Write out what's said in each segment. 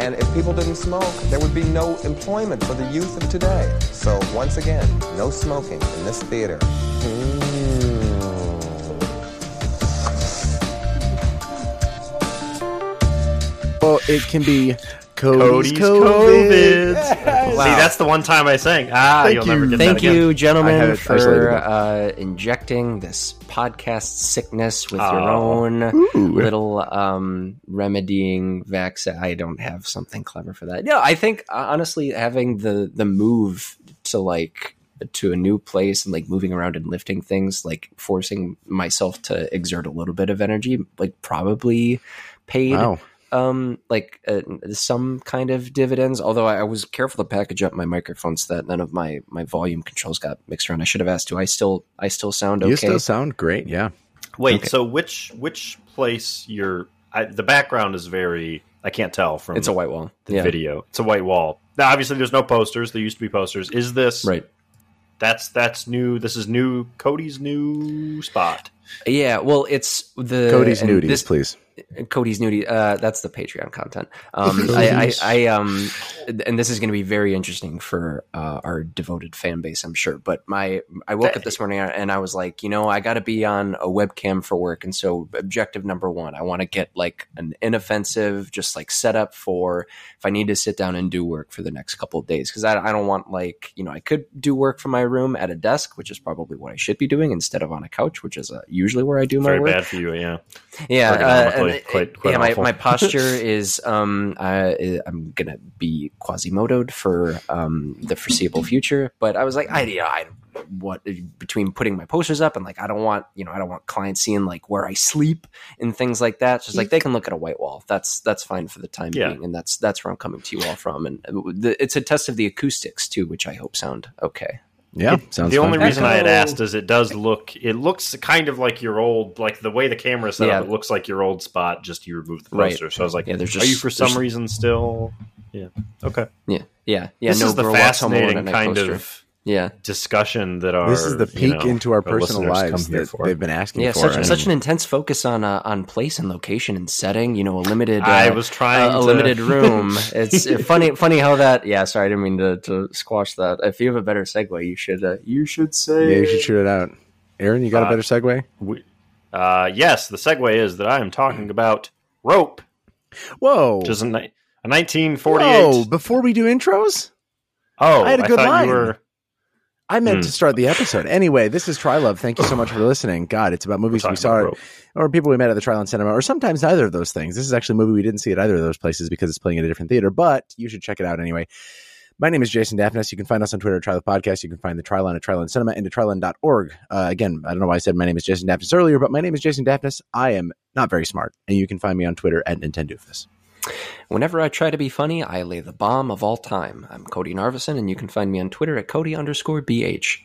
And if people didn't smoke, there would be no employment for the youth of today. So once again, no smoking in this theater. Well, it can be Cody's, Cody's COVID. COVID. See, that's the one time I sang. Ah, Thank you'll never get Thank that again. you, I gentlemen, for uh, injecting this podcast sickness with your Oh. own Ooh. little um, remedying vaccine. I don't have something clever for that. No, I think uh, honestly, having the the move to like to a new place and like moving around and lifting things, like forcing myself to exert a little bit of energy, like probably paid Wow. Um like uh, some kind of dividends although I, I was careful to package up my microphone so that none of my my volume controls got mixed around i should have asked do i still i still sound okay You still sound great. Yeah. Wait, Okay. so which which place you're? I, the background is very. I can't tell from it's a white wall the yeah video. It's a white wall. Now, obviously, there's no posters. There used to be posters. Is this right That's that's new. This is new. Cody's new spot. yeah well it's the Cody's and nudies, this- please. Cody's nudie. Uh, that's the Patreon content. Um, I, I, I, um, and this is going to be very interesting for uh, our devoted fan base, I'm sure. But my, I woke up this morning and I was like, you know, I got to be on a webcam for work, and so objective number one, I want to get like an inoffensive, just like setup for if I need to sit down and do work for the next couple of days, because I, I don't want like, you know, I could do work from my room at a desk, which is probably what I should be doing instead of on a couch, which is uh, usually where I do my Very work. bad for you. Yeah. Yeah, uh, and- quite- quite yeah. My, awful. my posture is um, I, I'm gonna be quasimodoed for um the foreseeable future. But I was like, I, you know, I what between putting my posters up and like I don't want you know I don't want clients seeing like where I sleep and things like that. Just like they can look at a white wall. That's that's fine for the time Yeah. being, and that's that's where I'm coming to you all from. And the, it's a test of the acoustics too, which I hope sound okay. Yeah. Sounds the only fun. reason I had asked is it does look. It looks kind of like your old, like the way the camera is set Yeah. up. It looks like your old spot. Just you removed the Right. So I was like, Yeah, there's are you for some reason still? Yeah. Okay. Yeah, yeah, yeah. this no is the girl walks home alone fascinating kind poster. of yeah. discussion that our This is the you peek know, into our our personal lives that for. they've been asking Yeah, for. such and- such an intense focus on uh, on place and location and setting. You know, a limited. Uh, I was trying a, a to- limited room. It's uh, funny funny how that. Yeah, sorry, I didn't mean to, to squash that. If you have a better segue, you should uh, you should say. yeah, you should shoot it out. Aaron, you got a Uh, better segue? We- uh, yes, the segue is that I am talking about rope, Whoa. which is a, ni- a 1948. Whoa, before we do intros? Oh, I had a good thought line. you were. I meant Hmm. to start the episode. Anyway, this is Trylove. Thank you so much for listening. God, it's about movies we saw or people we met at the Trylon Cinema, or sometimes neither of those things. This is actually a movie we didn't see at either of those places because it's playing at a different theater, but you should check it out anyway. My name is Jason Daphnis. You can find us on Twitter at Trylove Podcast. You can find the Trylon at Trylon Cinema and at Trylon.org. Uh, again, I don't know why I said my name is Jason Daphnis earlier, but my name is Jason Daphnis. I am not very smart, and you can find me on Twitter at Nintendoofus. Whenever I try to be funny, I lay the bomb of all time. I'm Cody Narvison, and you can find me on Twitter at Cody underscore bh.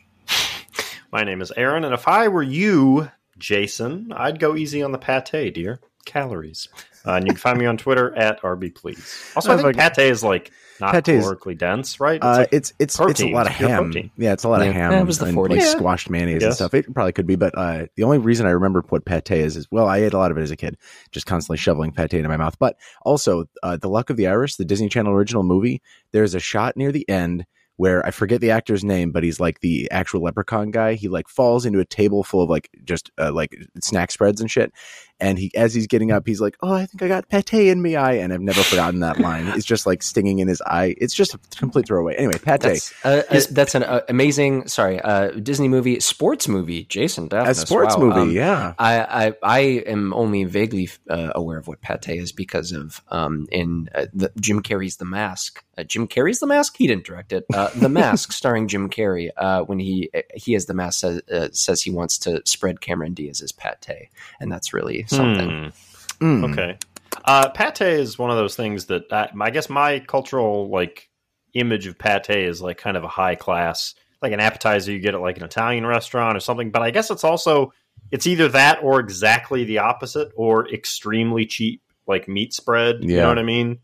My name is Aaron, and if I were you, Jason, I'd go easy on the pate, dear. Calories. Uh, and you can find me on Twitter at RB Please. Also, I Oh, think like- pate is like not Pate is- calorically dense, right? It's Uh, like- it's it's it's a lot of It's ham. protein. Yeah, it's a lot Yeah. of ham. Yeah, it was the and 40s. like Yeah. squashed mayonnaise and stuff. It probably could be, but uh, the only reason I remember what pate is is well, I ate a lot of it as a kid, just constantly shoveling pate into my mouth. But also, uh, the Luck of the Irish, the Disney Channel original movie. There's a shot near the end where I forget the actor's name, but he's like the actual leprechaun guy. He like falls into a table full of like just uh, like snack spreads and shit. And he, as he's getting up, he's like, "Oh, I think I got pate in me eye," and I've never forgotten that line. It's just like stinging in his eye. It's just a complete throwaway. Anyway, pate. That's, uh, uh, that's an uh, amazing, sorry, uh, Disney movie, sports movie. Jason Daphnis. a sports Wow. movie, Um, yeah. I, I I am only vaguely uh, aware of what pate is because of um, in uh, the, Jim Carrey's The Mask. Uh, Jim Carrey's The Mask. He didn't direct it. Uh, the Mask, starring Jim Carrey. Uh, when he he as the mask says, uh, says he wants to spread Cameron Diaz's pate, and that's really something. Hmm. Mm. Okay. Uh, pate is one of those things that I, I guess my cultural like image of pate is like kind of a high class like an appetizer you get at like an Italian restaurant or something. But I guess it's also it's either that or exactly the opposite, or extremely cheap like meat spread. You know what I mean?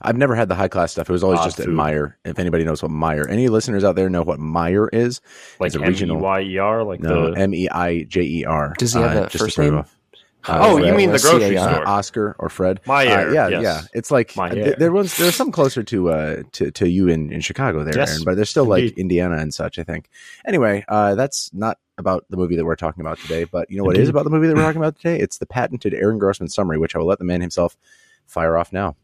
I've never had the high class stuff. It was always Odd just at. Meyer. If anybody knows what Meyer, any listeners out there know what Meyer is? Like It's a M E regional- Y E R, like No, the M E I J E R. Does he have a just first name? off. Oh, you mean the grocery store? Oscar or Fred? Meyer, Uh, yeah, yes. yeah. It's like th- there was there's some closer to uh to, to you in, in Chicago there, Yes, Aaron, but there's still like. Indiana and such. I think. Anyway, uh, that's not about the movie that we're talking about today. But you know what is Indeed. about the movie that we're talking about today? It's the patented Aaron Grossman summary, which I will let the man himself fire off now.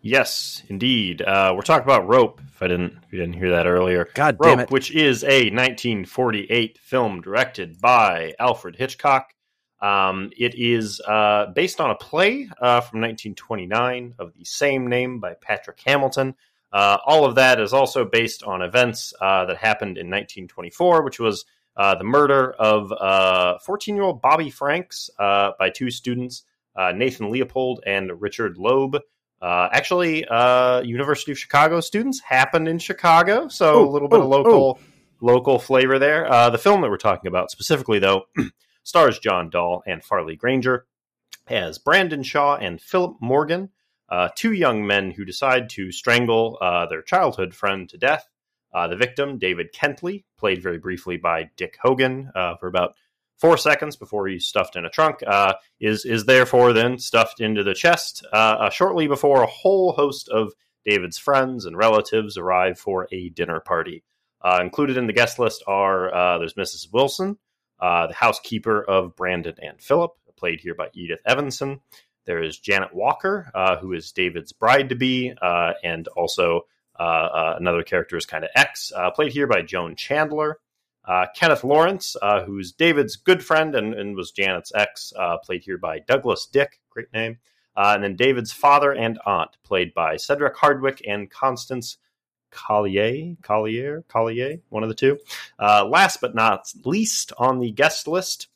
Yes, indeed. Uh, we're talking about Rope. If I didn't, if you didn't hear that earlier, God damn it! which is a 1948 film directed by Alfred Hitchcock. Um, it is uh, based on a play uh, from 1929 of the same name by Patrick Hamilton. Uh, all of that is also based on events uh, that happened in 1924, which was uh, the murder of 14 year old Bobby Franks uh, by two students, uh, Nathan Leopold and Richard Loeb. Uh, actually, uh, University of Chicago students happened in Chicago, so Oh, a little bit oh, of local local flavor there. Uh, the film that we're talking about specifically, though, stars John Dall and Farley Granger as Brandon Shaw and Philip Morgan, uh, two young men who decide to strangle uh, their childhood friend to death. Uh, the victim, David Kentley, played very briefly by Dick Hogan uh, for about four seconds before he's stuffed in a trunk, uh, is is therefore then stuffed into the chest uh, shortly before a whole host of David's friends and relatives arrive for a dinner party. Included in the guest list are there's Mrs. Wilson, uh, the housekeeper of Brandon and Philip, played here by Edith Evanson. There is Janet Walker, uh, who is David's bride to be, uh, and also uh, uh, another character is kind of X, uh, played here by Joan Chandler. Uh, Kenneth Lawrence, who's David's good friend and, and was Janet's ex, played here by Douglas Dick, great name. And then David's father and aunt, played by Cedric Hardwicke and Constance Collier, Collier, Collier, one of the two. Uh, last but not least on the guest list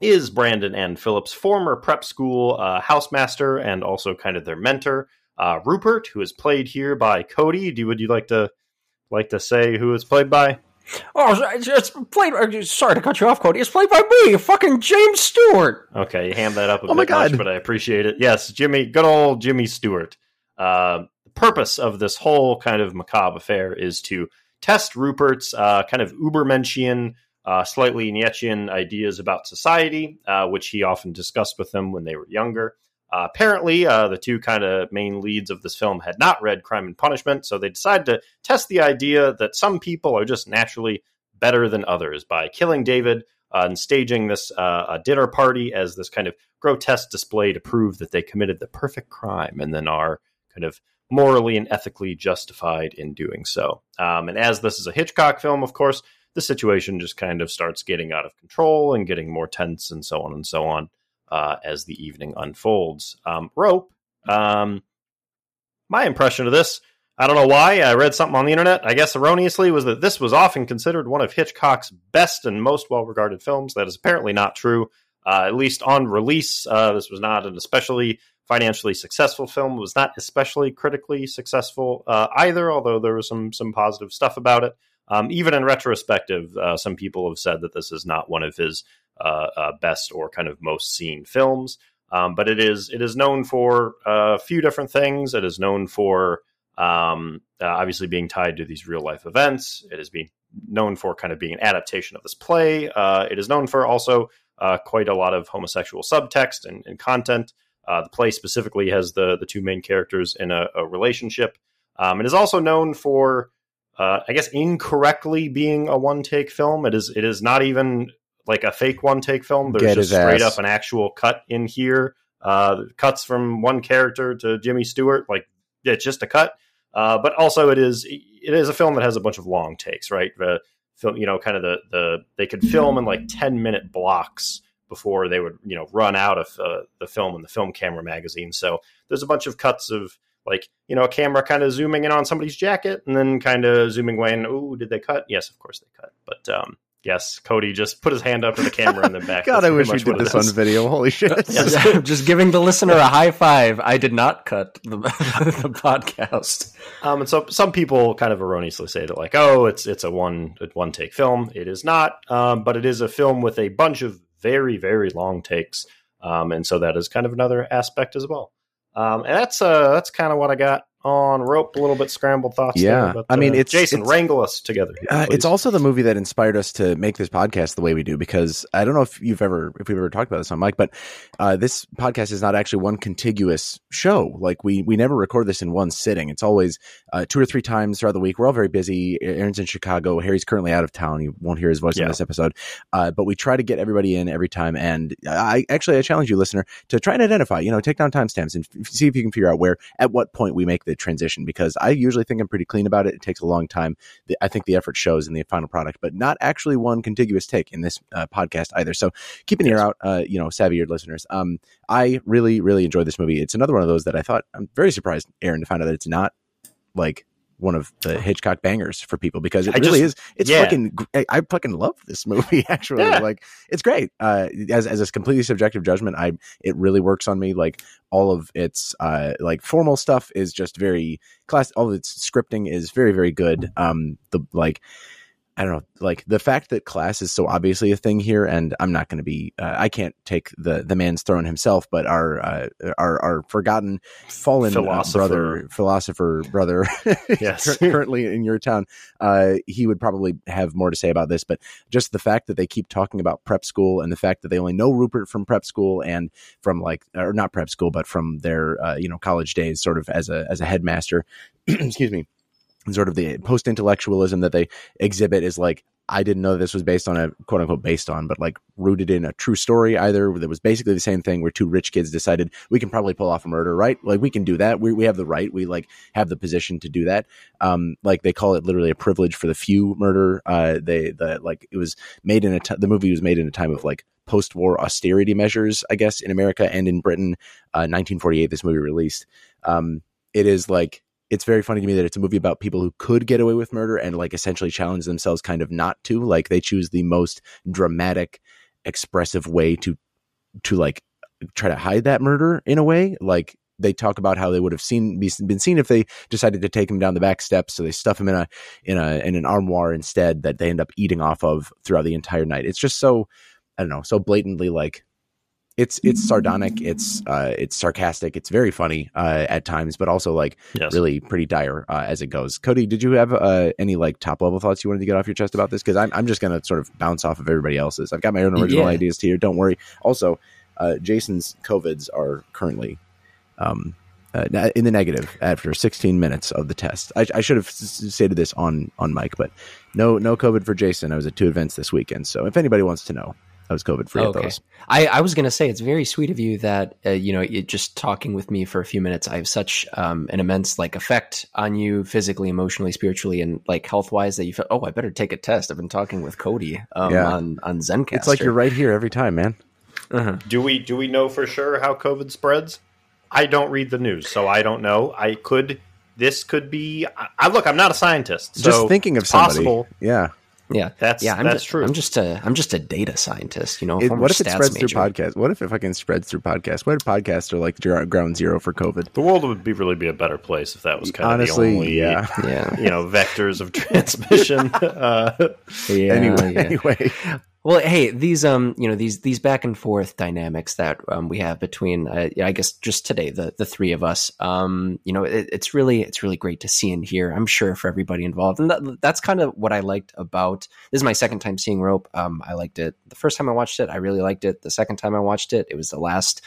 is Brandon and Philip's former prep school uh, housemaster and also kind of their mentor, uh, Rupert, who is played here by Cody. Do would you like to like to say who is played by? Oh, it's, played. uh, Sorry to cut you off, Cody. It's played by me, fucking James Stewart. Okay, you ham that up a Oh my bit much, God. but I appreciate it. Yes, Jimmy, good old Jimmy Stewart. Uh, purpose of this whole kind of macabre affair is to test Rupert's uh, kind of Ubermenschian, uh, slightly Nietzschean ideas about society, uh, which he often discussed with them when they were younger. Uh, apparently, uh, the two kind of main leads of this film had not read Crime and Punishment, so they decided to test the idea that some people are just naturally better than others by killing David uh, and staging this dinner party as this kind of grotesque display to prove that they committed the perfect crime and then are kind of morally and ethically justified in doing so. Um, and as this is a Hitchcock film, of course, the situation just kind of starts getting out of control and getting more tense and so on and so on uh, as the evening unfolds. Um, Rope, um, my impression of this, I don't know why, I read something on the internet, I guess erroneously, was that this was often considered one of Hitchcock's best and most well regarded films. That is apparently not true. Uh, at least on release, uh, this was not an especially financially successful film. It was not especially critically successful uh, either, although there was some some positive stuff about it. Um, even in retrospective, uh, some people have said that this is not one of his uh, uh, best or kind of most seen films. Um, but it is it is known for a few different things. It is known for um, uh, obviously being tied to these real life events. It is being known for kind of being an adaptation of this play. Uh, it is known for also uh, quite a lot of homosexual subtext and, and content. Uh, the play specifically has the the two main characters in a, a relationship. Um, it is also known for, uh, I guess, incorrectly being a one take film. It is it is not even like a fake one take film. There's Get just straight ass. up an actual cut in here. Uh, cuts from one character to Jimmy Stewart, like it's just a cut. Uh, but also, it is it is a film that has a bunch of long takes, right? The film, you know, kind of the the they could film in like ten minute blocks before they would you know run out of uh, the film and the film camera magazine. So there's a bunch of cuts of like you know a camera kind of zooming in on somebody's jacket and then kind of zooming away and oh did they cut? Yes, of course they cut. But um, Yes, Cody just put his hand up to the camera and then back. God, That's I wish we did what it this on video. Holy shit! just, just giving the listener a high five. I did not cut the, the podcast. Um, and so some people kind of erroneously say that like, oh, it's it's a one a one take film. It is not, um, but it is a film with a bunch of very very long takes, um, and so that is kind of another aspect as well. Um, and that's uh that's kind of what I got on rope. A little bit scrambled thoughts. Yeah. but, I mean, uh, it's- Jason it's- wrangle us together. here, Uh, it's also the movie that inspired us to make this podcast the way we do because I don't know if you've ever if we've ever talked about this on Mike, but uh, this podcast is not actually one contiguous show. Like we we never record this in one sitting. It's always uh, two or three times throughout the week. We're all very busy. Aaron's in Chicago. Harry's currently out of town. You won't hear his voice in this episode. Uh, but we try to get everybody in every time. And I actually I challenge you, listener, to try and identify. You know, take down timestamps and f- see if you can figure out where at what point we make the transition because I usually think I'm pretty clean about it. It takes a long time the, I think the effort shows in the final product, but not actually one contiguous take in this uh, podcast either. So keep an ear out, uh, you know, savvy eared listeners. Um, I really, really enjoyed this movie. It's another one of those that I thought I'm very surprised, Aaron, to find out that it's not like one of the Hitchcock bangers for people because it I really just- is. It's yeah. fucking. I, fucking love this movie. Actually, Yeah. like it's great. Uh, as as a completely subjective judgment, I it really works on me. Like all of its uh like formal stuff is just very class. All of its scripting is very very good. Um, the like. I don't know, like the fact that class is so obviously a thing here, and I'm not going to be, uh, I can't take the the man's throne himself, but our uh, our our forgotten fallen uh, Philosopher. brother, philosopher brother, Yes. currently in your town, uh, he would probably have more to say about this. But just the fact that they keep talking about prep school and the fact that they only know Rupert from prep school and from like, or not prep school, but from their uh, you know college days, sort of as a as a headmaster. Excuse me sort of the post intellectualism that they exhibit is like I didn't know this was based on a quote unquote based on, but like rooted in a true story either that was basically the same thing where two rich kids decided we can probably pull off a murder, right? Like we can do that. We, we have the right. We like have the position to do that. Um, like they call it literally a privilege for the few murder. Uh, they, the, like it was made in a, t- the movie was made in a time of like post-war austerity measures, I guess in America and in Britain, uh, 1948, this movie released. Um, it is like, it's very funny to me that it's a movie about people who could get away with murder and like essentially challenge themselves kind of not to. Like they choose the most dramatic expressive way to to like try to hide that murder in a way. Like they talk about how they would have seen be, been seen if they decided to take him down the back steps so they stuff him in a in a in an armoire instead that they end up eating off of throughout the entire night. It's just so i don't know so blatantly like it's it's sardonic it's uh it's sarcastic it's very funny uh at times but also like yes. really pretty dire uh, as it goes. Cody, did you have uh, any like top level thoughts you wanted to get off your chest about this? Because I'm I'm just gonna sort of bounce off of everybody else's. I've got my own original Yeah. ideas here. Don't worry. Also, uh, Jason's covids are currently um, uh, in the negative after 16 minutes of the test. I, I should have s- s- stated this on on mic, but no no COVID for Jason. I was at two events this weekend, so if anybody wants to know, I was COVID free at those. I, I was going to say it's very sweet of you that uh, you know it, just talking with me for a few minutes. I have such um, an immense like effect on you physically, emotionally, spiritually, and like health wise that you feel. Oh, I better take a test. I've been talking with Cody um, Yeah. on on Zencastr. It's like you're right here every time, man. Uh-huh. Do we do we know for sure how COVID spreads? I don't read the news, so I don't know. I could. This could be. I, I look. I'm not a scientist. So just thinking of somebody. possible. Yeah. Yeah, That's- yeah. I'm that's just, true. I'm just a I'm just a data scientist. You know, It- what if it stats spreads major. through podcast? What if it fucking spreads through podcast? What if podcasts are like gr- ground zero for COVID? The world would be really be a better place if that was kind Honestly, of the only, yeah. Yeah, you know, vectors of transmission. uh, yeah. anyway, yeah. anyway, Well, hey, these um, you know, these these back and forth dynamics that um, we have between, uh, I guess, just today, the the three of us, um, you know, it, it's really it's really great to see and hear. I'm sure for everybody involved, and that, that's kind of what I liked about. This is my second time seeing Rope. Um, I liked it the first time I watched it. I really liked it. The second time I watched it, it was the last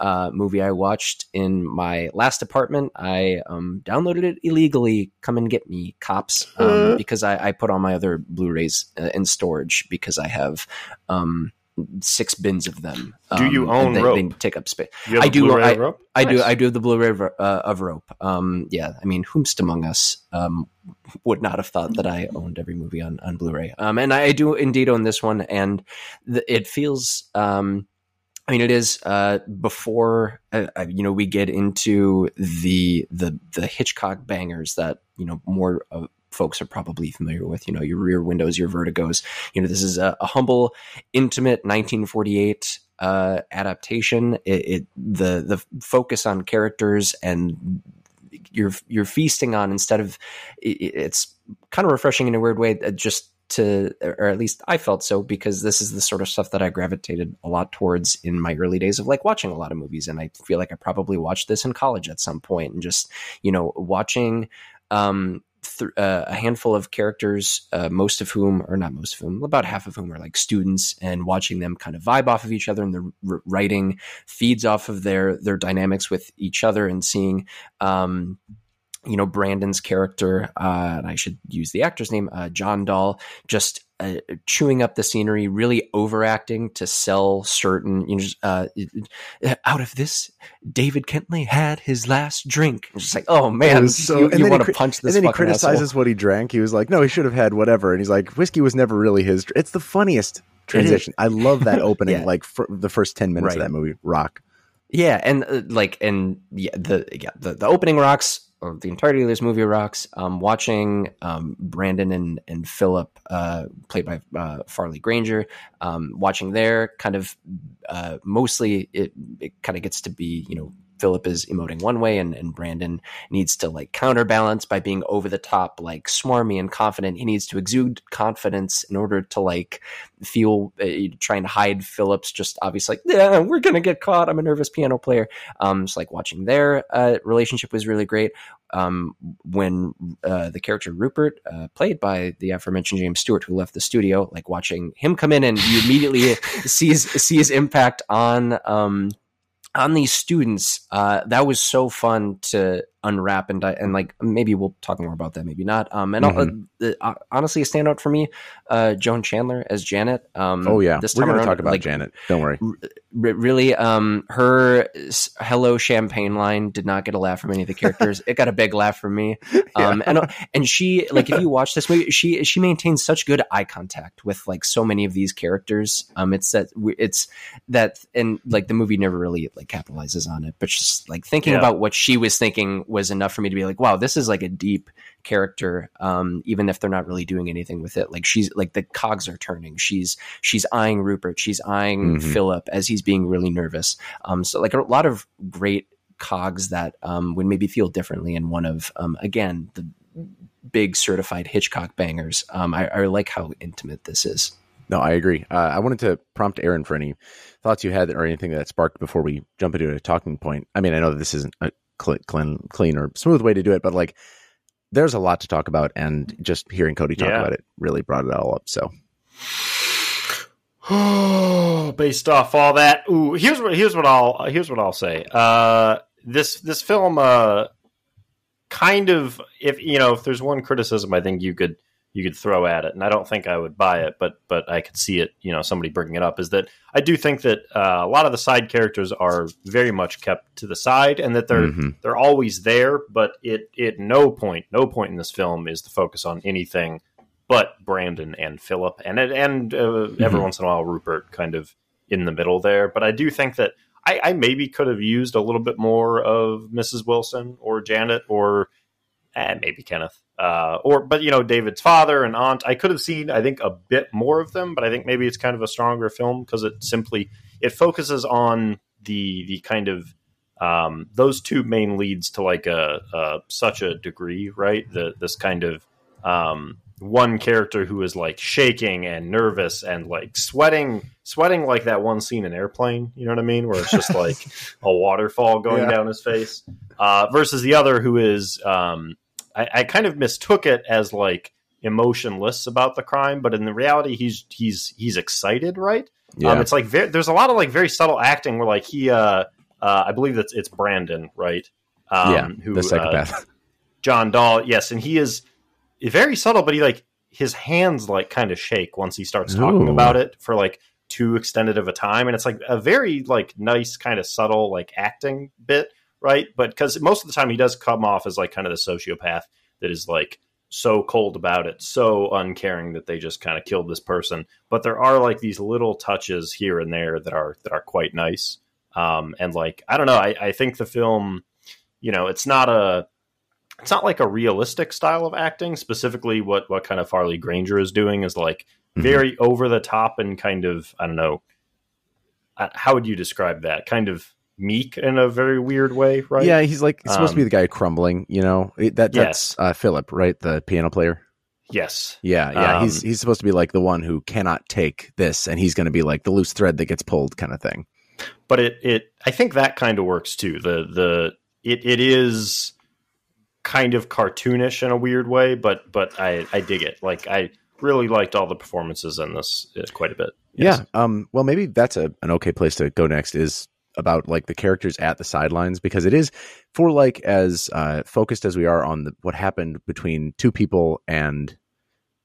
uh, movie I watched in my last apartment. I um, downloaded it illegally. Come and get me, cops, um, because I, I put all my other Blu-rays uh, in storage because I have um, six bins of them. Do you Um, own they, Rope? They take up space. I do, I- Rope? I do. I do have the Blu-ray of, uh, of Rope. Um, yeah, I mean, whomst among us um, would not have thought that I owned every movie on on Blu-ray? Um, and I do indeed own this one, and the, it feels. I mean, it is uh, before uh, uh, you know we get into the the the Hitchcock bangers that you know more uh, folks are probably familiar with. You know, your Rear Windows, your Vertigos. You know, this is a, a humble, intimate 1948 uh, adaptation. It, it, the the focus on characters and you're you're feasting on instead of it, it's kind of refreshing in a weird way. Uh, just to, or at least I felt so because this is the sort of stuff that I gravitated a lot towards in my early days of like watching a lot of movies. And I feel like I probably watched this in college at some point and just, you know, watching, um, th- uh, a handful of characters, uh, most of whom, or not most of whom, about half of whom are like students, and watching them kind of vibe off of each other, and the r- writing feeds off of their their dynamics with each other, and seeing. Um, you know Brandon's character, uh, and I should use the actor's name, uh, John Dall, just uh, chewing up the scenery, really overacting to sell certain. You know, just, uh, out of this, David Kentley had his last drink. Just like, oh man, so, you, you want to punch this. And then he criticizes asshole. what he drank. He was like, no, he should have had whatever. And he's like, whiskey was never really his. It's the funniest transition. I love that opening. yeah. Like the first ten minutes right. of that movie, rock. Yeah, and uh, like, and yeah, the yeah the, the opening rocks or the entirety of this movie rocks. Um, watching um, Brandon and and Philip, uh, played by uh, Farley Granger, um, watching there kind of uh, mostly it it kind of gets to be you know Philip is emoting one way and, and Brandon needs to like counterbalance by being over the top, like smarmy and confident. He needs to exude confidence in order to like feel uh, trying to hide Philip's just obviously like, yeah, we're going to get caught. I'm a nervous piano player. Um, so like watching their uh, relationship was really great. Um, when uh, the character Rupert, uh, played by the aforementioned James Stewart, who left the studio, like watching him come in and you immediately sees sees impact on um, on these students, uh, that was so fun to unwrap and and like maybe we'll talk more about that, maybe not. Um, and mm-hmm. uh, uh, honestly, a standout for me, uh, Joan Chandler as Janet. Um, oh yeah, this time we're going to talk about like, Janet. Don't worry. R- really, um, her "Hello Champagne" line did not get a laugh from any of the characters. it got a big laugh from me. Um, yeah. and and she like if you watch this movie, she she maintains such good eye contact with like so many of these characters. Um, it's that it's that and like the movie never really like capitalizes on it, but just like thinking yeah. about what she was thinking was enough for me to be like, wow, this is like a deep character. Um, even if they're not really doing anything with it, like she's like the cogs are turning. She's she's eyeing Rupert. She's eyeing mm-hmm. Philip as he's being really nervous. Um, so like a lot of great cogs that um, would maybe feel differently in one of um, again the big certified Hitchcock bangers. Um, I, I like how intimate this is. No, I agree. Uh, I wanted to prompt Aaron for any thoughts you had or anything that sparked before we jump into a talking point. I mean, I know this isn't a clean, clean or smooth way to do it, but like there's a lot to talk about, and just hearing Cody talk yeah. about it really brought it all up. So. based off all that, ooh, here's what here's what I'll here's what I'll say. Uh, this this film, uh, kind of, if you know, if there's one criticism, I think you could you could throw at it, and I don't think I would buy it, but but I could see it. You know, somebody bringing it up is that I do think that uh, a lot of the side characters are very much kept to the side, and that they're mm-hmm. they're always there, but it at no point, no point in this film is the focus on anything but Brandon and Philip, and and uh, mm-hmm. every once in a while Rupert kind of in the middle there. But I do think that I, I maybe could have used a little bit more of Mrs. Wilson or Janet or eh, maybe Kenneth uh, or but you know David's father and aunt. I could have seen I think a bit more of them, but I think maybe it's kind of a stronger film because it simply it focuses on the the kind of um, those two main leads to like a, a such a degree, right? The this kind of um, one character who is like shaking and nervous and like sweating, sweating like that one scene in Airplane. You know what I mean? Where it's just like a waterfall going yeah. down his face, uh, versus the other who is um, I, I kind of mistook it as like emotionless about the crime, but in the reality, he's he's he's excited, right? Um, yeah. Um, it's like very, there's a lot of like very subtle acting where like he, uh, uh I believe that it's Brandon, right? Um, yeah, who, the psychopath, uh, John Dall. Yes, and he is very subtle, but he like his hands like kind of shake once he starts talking Ooh. about it for like too extended of a time, and it's like a very like nice kind of subtle like acting bit right? But because most of the time he does come off as like kind of the sociopath that is like so cold about it, so uncaring that they just kind of killed this person. But there are like these little touches here and there that are that are quite nice. Um, and like I don't know, I, I think the film, you know, it's not a it's not like a realistic style of acting. Specifically, what what kind of Farley Granger is doing is like mm-hmm. very over the top and kind of I don't know. Uh, how would you describe that? Kind of meek in a very weird way, right? Yeah, he's like he's supposed um, to be um, the guy crumbling. You know that that's yes. uh, Philip, right? The piano player. Yes. Yeah, yeah. Um, he's he's supposed to be like the one who cannot take this, and he's going to be like the loose thread that gets pulled, kind of thing. But it it I think that kind of works too. The the it it is kind of cartoonish in a weird way, but but I I dig it. Like I really liked all the performances in this uh, quite a bit. Yes. Yeah. Um. Well, maybe that's a an okay place to go next. Is about like the characters at the sidelines because it is for like as uh, focused as we are on the, what happened between two people and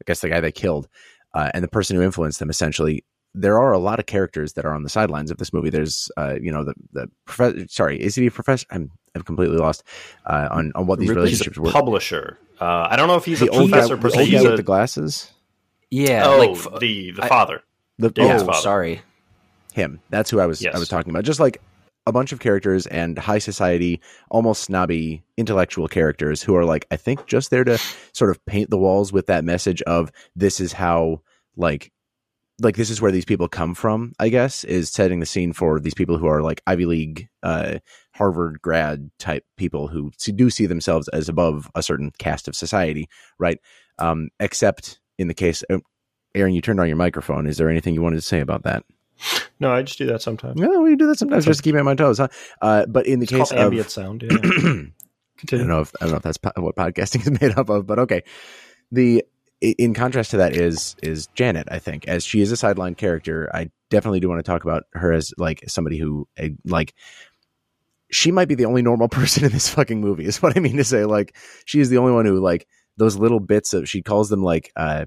I guess the guy they killed uh, and the person who influenced them. Essentially, there are a lot of characters that are on the sidelines of this movie. There's, uh, you know, the the professor. Sorry, is he a professor? I'm I'm completely lost uh, on on what these relationships were. Publisher. Uh, I don't know if he's the a professor. Guy, the old guy with the glasses. Yeah. Oh, like, the the I, father. The oh, father. sorry. Him. That's who I was. Yes. I was talking about. Just like a bunch of characters and high society, almost snobby intellectual characters who are like, I think just there to sort of paint the walls with that message of this is how like like this is where these people come from, I guess, is setting the scene for these people who are like Ivy League, uh, Harvard grad type people who do see themselves as above a certain caste of society, right? Um, except in the case, uh, Aaron, you turned on your microphone. Is there anything you wanted to say about that? No, I just do that sometimes. No, we do that sometimes just to keep me on my toes, huh? Uh, but in the it's case of ambient sound, yeah. I don't know if I don't know if that's po- what podcasting is made up of, but okay. The in contrast to that is is Janet. I think as she is a sideline character, I definitely do want to talk about her as like somebody who like she might be the only normal person in this fucking movie. Is what I mean to say. Like she is the only one who like those little bits of she calls them like uh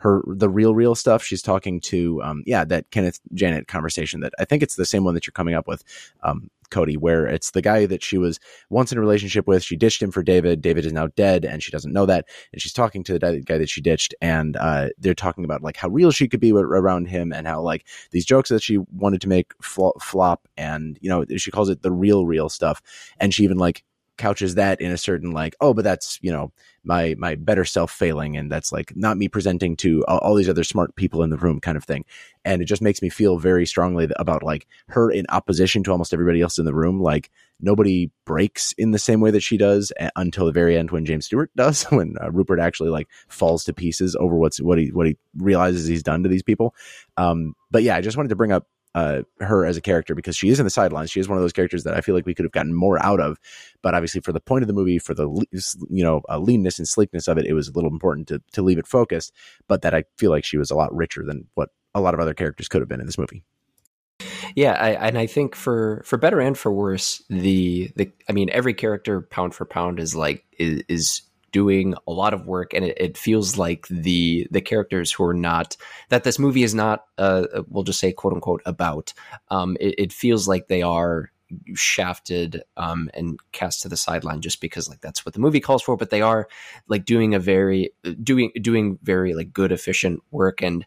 her the real real stuff. She's talking to um yeah that kenneth janet conversation that i think it's the same one that you're coming up with um cody where it's the guy that she was once in a relationship with. She ditched him for david. David is now dead and she doesn't know that. And she's talking to the guy that she ditched and uh they're talking about like how real she could be around him and how like these jokes that she wanted to make flop and you know she calls it the real real stuff. And she even like couches that in a certain like oh but that's you know my my better self failing and that's like not me presenting to all, all, these other smart people in the room kind of thing. And it just makes me feel very strongly about like her in opposition to almost everybody else in the room. Like nobody breaks in the same way that she does until the very end when James Stewart does when uh, Rupert actually like falls to pieces over what's what he what he realizes he's done to these people. Um but yeah I just wanted to bring up uh, her as a character because she is in the sidelines. She is one of those characters that I feel like we could have gotten more out of. But obviously, for the point of the movie, for the you know uh, leanness and sleekness of it, it was a little important to to leave it focused. But that I feel like she was a lot richer than what a lot of other characters could have been in this movie. Yeah, I, and I think for for better and for worse, the the I mean, every character pound for pound is like is, is doing a lot of work and it, it, feels like the the characters who are not that this movie is not uh we'll just say quote unquote about. Um it, it feels like they are shafted um, and cast to the sideline just because like that's what the movie calls for but they are like doing a very doing doing very like good efficient work and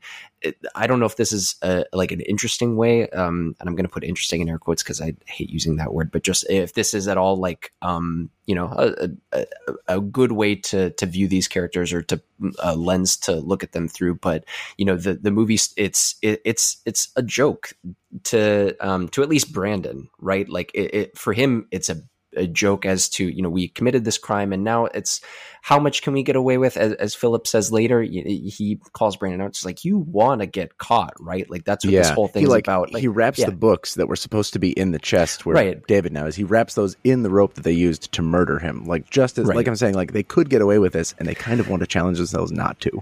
i don't know if this is a, like an interesting way um, and i'm going to put interesting in air quotes because i hate using that word but just if this is at all like um, you know a, a, a, good way to to view these characters or to a lens to look at them through but you know the the movie it's it, it's it's a joke to um to at least brandon right? Like it, it, for him it's a a joke as to you know we committed this crime and now it's how much can we get away with as, as philip says later he calls brandon out it's like you want to get caught right like that's what yeah. this whole thing is like, about like, he wraps yeah. the books that were supposed to be in the chest where right. david now is he wraps those in the rope that they used to murder him like just as right. like i'm saying like they could get away with this and they kind of want to challenge themselves not to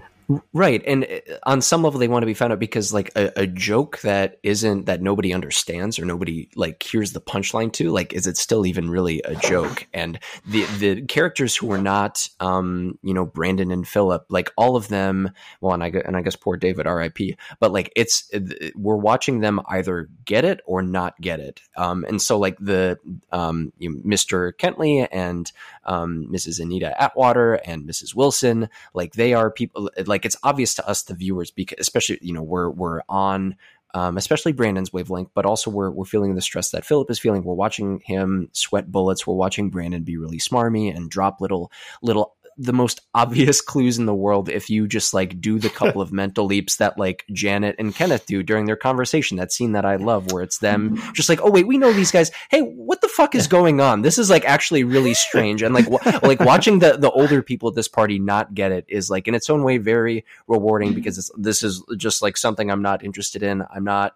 Right. And uh, on some level, they want to be found out because, like, a, a, joke that isn't that nobody understands or nobody like hears the punchline to, like, is it still even really a joke? And the the characters who are not, um, you know, Brandon and Philip, like all of them. Well, and I and I guess poor David, R.I.P. But like, it's we're watching them either get it or not get it. Um, and so like the um, you know, Mr. Kentley and um, Mrs. Anita Atwater and Mrs. Wilson, like they are people like it's obvious to us the viewers because especially you know we're we're on um, especially Brandon's wavelength, but also we're we're feeling the stress that Philip is feeling. We're watching him sweat bullets. We're watching Brandon be really smarmy and drop little little the most obvious clues in the world if you just like do the couple of mental leaps that like Janet and Kenneth do during their conversation. That scene that I love where it's them mm-hmm. just like, oh wait, we know these guys. Hey, what the fuck is going on? This is like actually really strange. And like w- like watching the the older people at this party not get it is like in its own way very rewarding mm-hmm. because this is just like something I'm not interested in. I'm not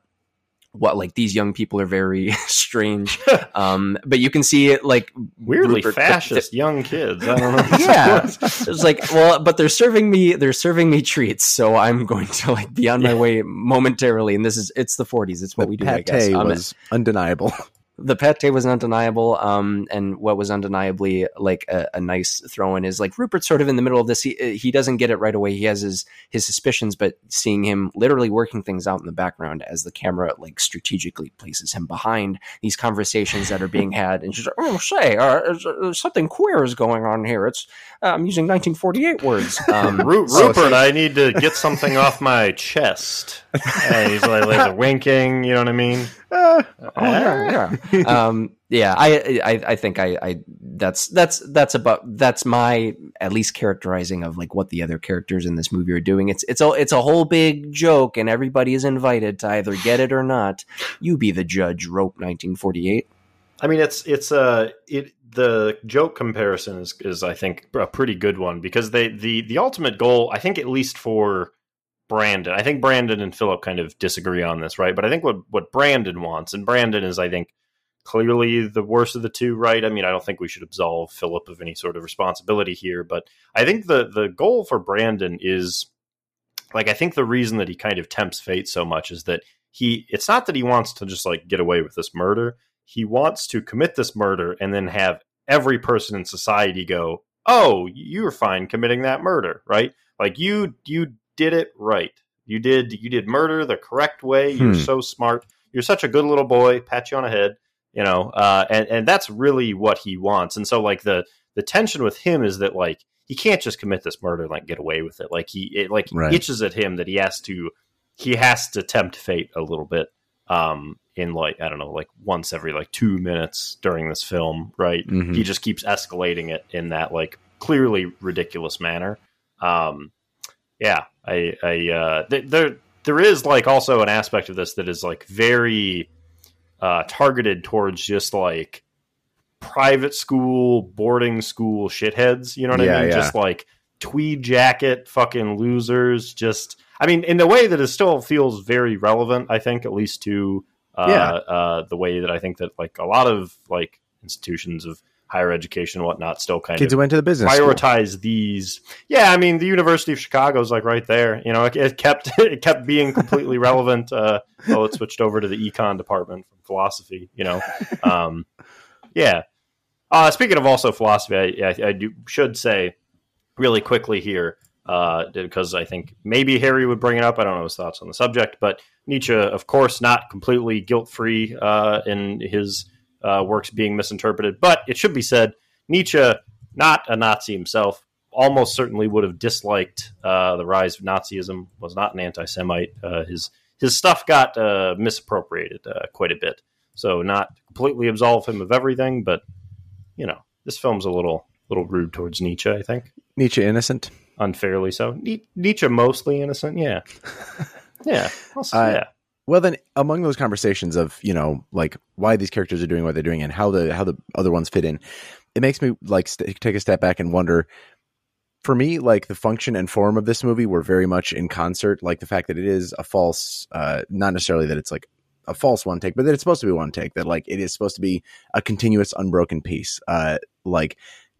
what like these young people are very strange. Um, but you can see it like weirdly Rupert, fascist the, young kids. I don't know. yeah, it's like well, but they're serving me they're serving me treats, so I'm going to like be on my way momentarily. And this is it's the 40s. It's what the we do. I guess. Um, was undeniable the pate was undeniable. Um, and what was undeniably like a, a, nice throw in is like Rupert's sort of in the middle of this. He, he doesn't get it right away. He has his his suspicions, but seeing him literally working things out in the background as the camera like strategically places him behind these conversations that are being had, and she's like, "Oh, say, uh, something queer is going on here. It's uh, I'm using 1948 words." Um, Ru- Rupert, I need to get something off my chest. And he's like, like winking. You know what I mean? Uh, oh, yeah, yeah. um, yeah, I, I, I think I, I, that's, that's, that's about, that's my at least characterizing of like what the other characters in this movie are doing. It's, it's a, it's a whole big joke, and everybody is invited to either get it or not. You be the judge, Rope, 1948. I mean, it's, it's, uh, it, the joke comparison is, is I think a pretty good one because they, the, the ultimate goal, I think, at least for Brandon. I think Brandon and Philip kind of disagree on this, right? But I think what what Brandon wants, and Brandon is, I think, clearly the worst of the two, right? I mean, I don't think we should absolve Philip of any sort of responsibility here, but I think the the goal for Brandon is like I think the reason that he kind of tempts fate so much is that he it's not that he wants to just like get away with this murder. He wants to commit this murder and then have every person in society go, "Oh, you were fine committing that murder, right?" Like you you did it right. You did you did murder the correct way. You're hmm. so smart. You're such a good little boy. Pat you on the head. You know, uh, and and that's really what he wants. And so like the the tension with him is that like he can't just commit this murder and like get away with it. Like he it like right. itches at him that he has to he has to tempt fate a little bit. Um, in like I don't know, like once every like two minutes during this film, right? Mm-hmm. He just keeps escalating it in that like clearly ridiculous manner. Um, yeah, I, I, uh, th- there, there is like also an aspect of this that is like very uh, targeted towards just like private school, boarding school shitheads. You know what yeah, I mean? Yeah. Just like tweed jacket, fucking losers. Just, I mean, in the way that it still feels very relevant. I think at least to uh, yeah. uh, the way that I think that like a lot of like institutions of higher education and whatnot still kind kids of who went to the business prioritize school. these. Yeah, I mean the University of Chicago is like right there. You know, it, it kept it kept being completely relevant. Uh, well, it switched over to the econ department from philosophy. You know, um, yeah. Uh, speaking of also philosophy, I, I, I do, should say really quickly here uh, because I think maybe Harry would bring it up. I don't know his thoughts on the subject, but Nietzsche, of course, not completely guilt free uh, in his uh, works being misinterpreted. But it should be said, Nietzsche, not a Nazi himself, almost certainly would have disliked uh, the rise of Nazism. Was not an anti-Semite. Uh, his his stuff got uh, misappropriated uh, quite a bit. So not completely absolve him of everything, but you know this film's a little little rude towards Nietzsche. I think Nietzsche innocent, unfairly so. Nietzsche mostly innocent. Yeah, yeah, also, yeah. Well, then, among those conversations of you know, like why these characters are doing what they're doing and how the how the other ones fit in, it makes me like st- take a step back and wonder. For me, like the function and form of this movie were very much in concert. Like the fact that it is a false, uh, not necessarily that it's like a false one take, but that it's supposed to be one take. That like it is supposed to be a continuous, unbroken piece. Uh, like,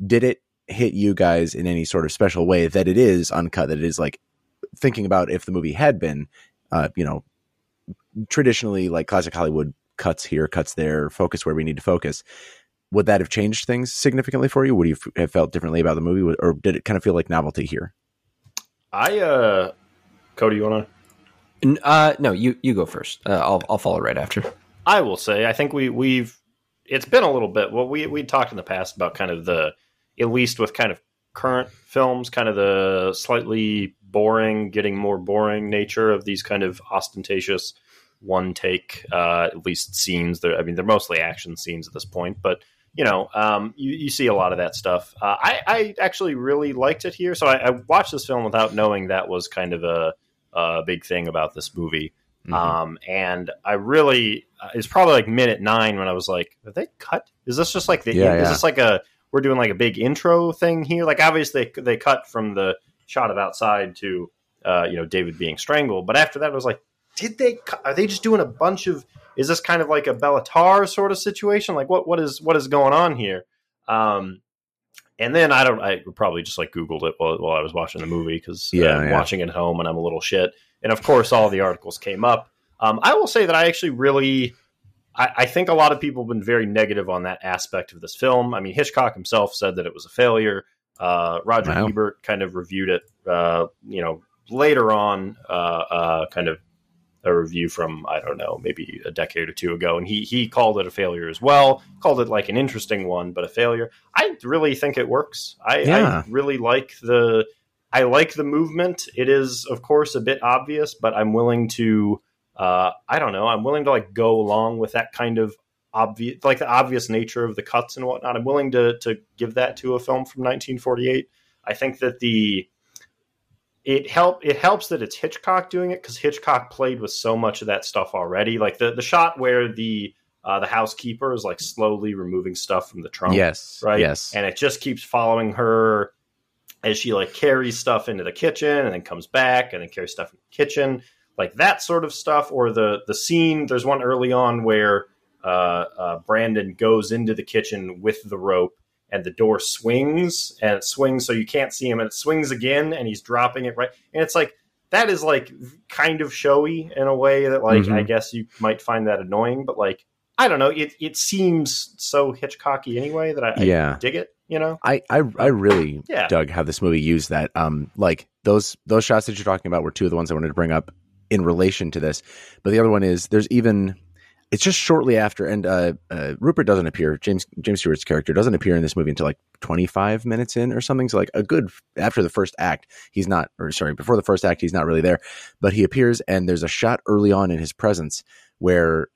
did it hit you guys in any sort of special way that it is uncut? That it is like thinking about if the movie had been, uh, you know, traditionally like classic Hollywood cuts here, cuts there, focus where we need to focus. Would that have changed things significantly for you? Would you have felt differently about the movie, or did it kind of feel like novelty here? I, uh, Cody, you want to? Uh, no, you you go first. Uh, I'll I'll follow right after. I will say, I think we we've it's been a little bit. Well, we we talked in the past about kind of the at least with kind of current films, kind of the slightly boring, getting more boring nature of these kind of ostentatious one take, uh, at least scenes. They're, I mean, they're mostly action scenes at this point, but you know, um, you, you, see a lot of that stuff. Uh, I, I, actually really liked it here, so I, I, watched this film without knowing that was kind of a, a big thing about this movie. Mm-hmm. Um, and I really, uh, it's probably like minute nine when I was like, "Are they cut? Is this just like the? Yeah, is yeah. this like a we're doing like a big intro thing here? Like obviously they, they cut from the shot of outside to uh, you know David being strangled, but after that I was like, did they? Are they just doing a bunch of? Is this kind of like a Béla Tarr sort of situation? Like what what is what is going on here? Um, and then I don't. I probably just like Googled it while, while I was watching the movie because uh, yeah, yeah. watching it at home and I'm a little shit. And of course, all the articles came up. Um, I will say that I actually really, I, I, think a lot of people have been very negative on that aspect of this film. I mean, Hitchcock himself said that it was a failure. Uh, Roger wow. Ebert kind of reviewed it, uh, you know, later on, uh, uh, kind of a review from I don't know maybe a decade or two ago, and he he called it a failure as well. Called it like an interesting one, but a failure. I really think it works. I, yeah. I really like the I like the movement. It is of course a bit obvious, but I'm willing to uh, I don't know. I'm willing to like go along with that kind of obvious like the obvious nature of the cuts and whatnot. I'm willing to to give that to a film from 1948. I think that the it help it helps that it's Hitchcock doing it because Hitchcock played with so much of that stuff already. Like the the shot where the uh, the housekeeper is like slowly removing stuff from the trunk. Yes, right. Yes, and it just keeps following her as she like carries stuff into the kitchen and then comes back and then carries stuff in the kitchen, like that sort of stuff. Or the the scene. There's one early on where uh, uh, Brandon goes into the kitchen with the rope and the door swings and it swings so you can't see him and it swings again and he's dropping it right and it's like that is like kind of showy in a way that like mm-hmm. I guess you might find that annoying but like I don't know it it seems so Hitchcocky anyway that I, yeah. I dig it you know I I, I really yeah. dug how this movie used that um like those those shots that you're talking about were two of the ones I wanted to bring up in relation to this but the other one is there's even it's just shortly after, and uh, uh, Rupert doesn't appear. James James Stewart's character doesn't appear in this movie until like 25 minutes in or something. So like a good after the first act, he's not, or sorry, before the first act, he's not really there, but he appears, and there's a shot early on in his presence where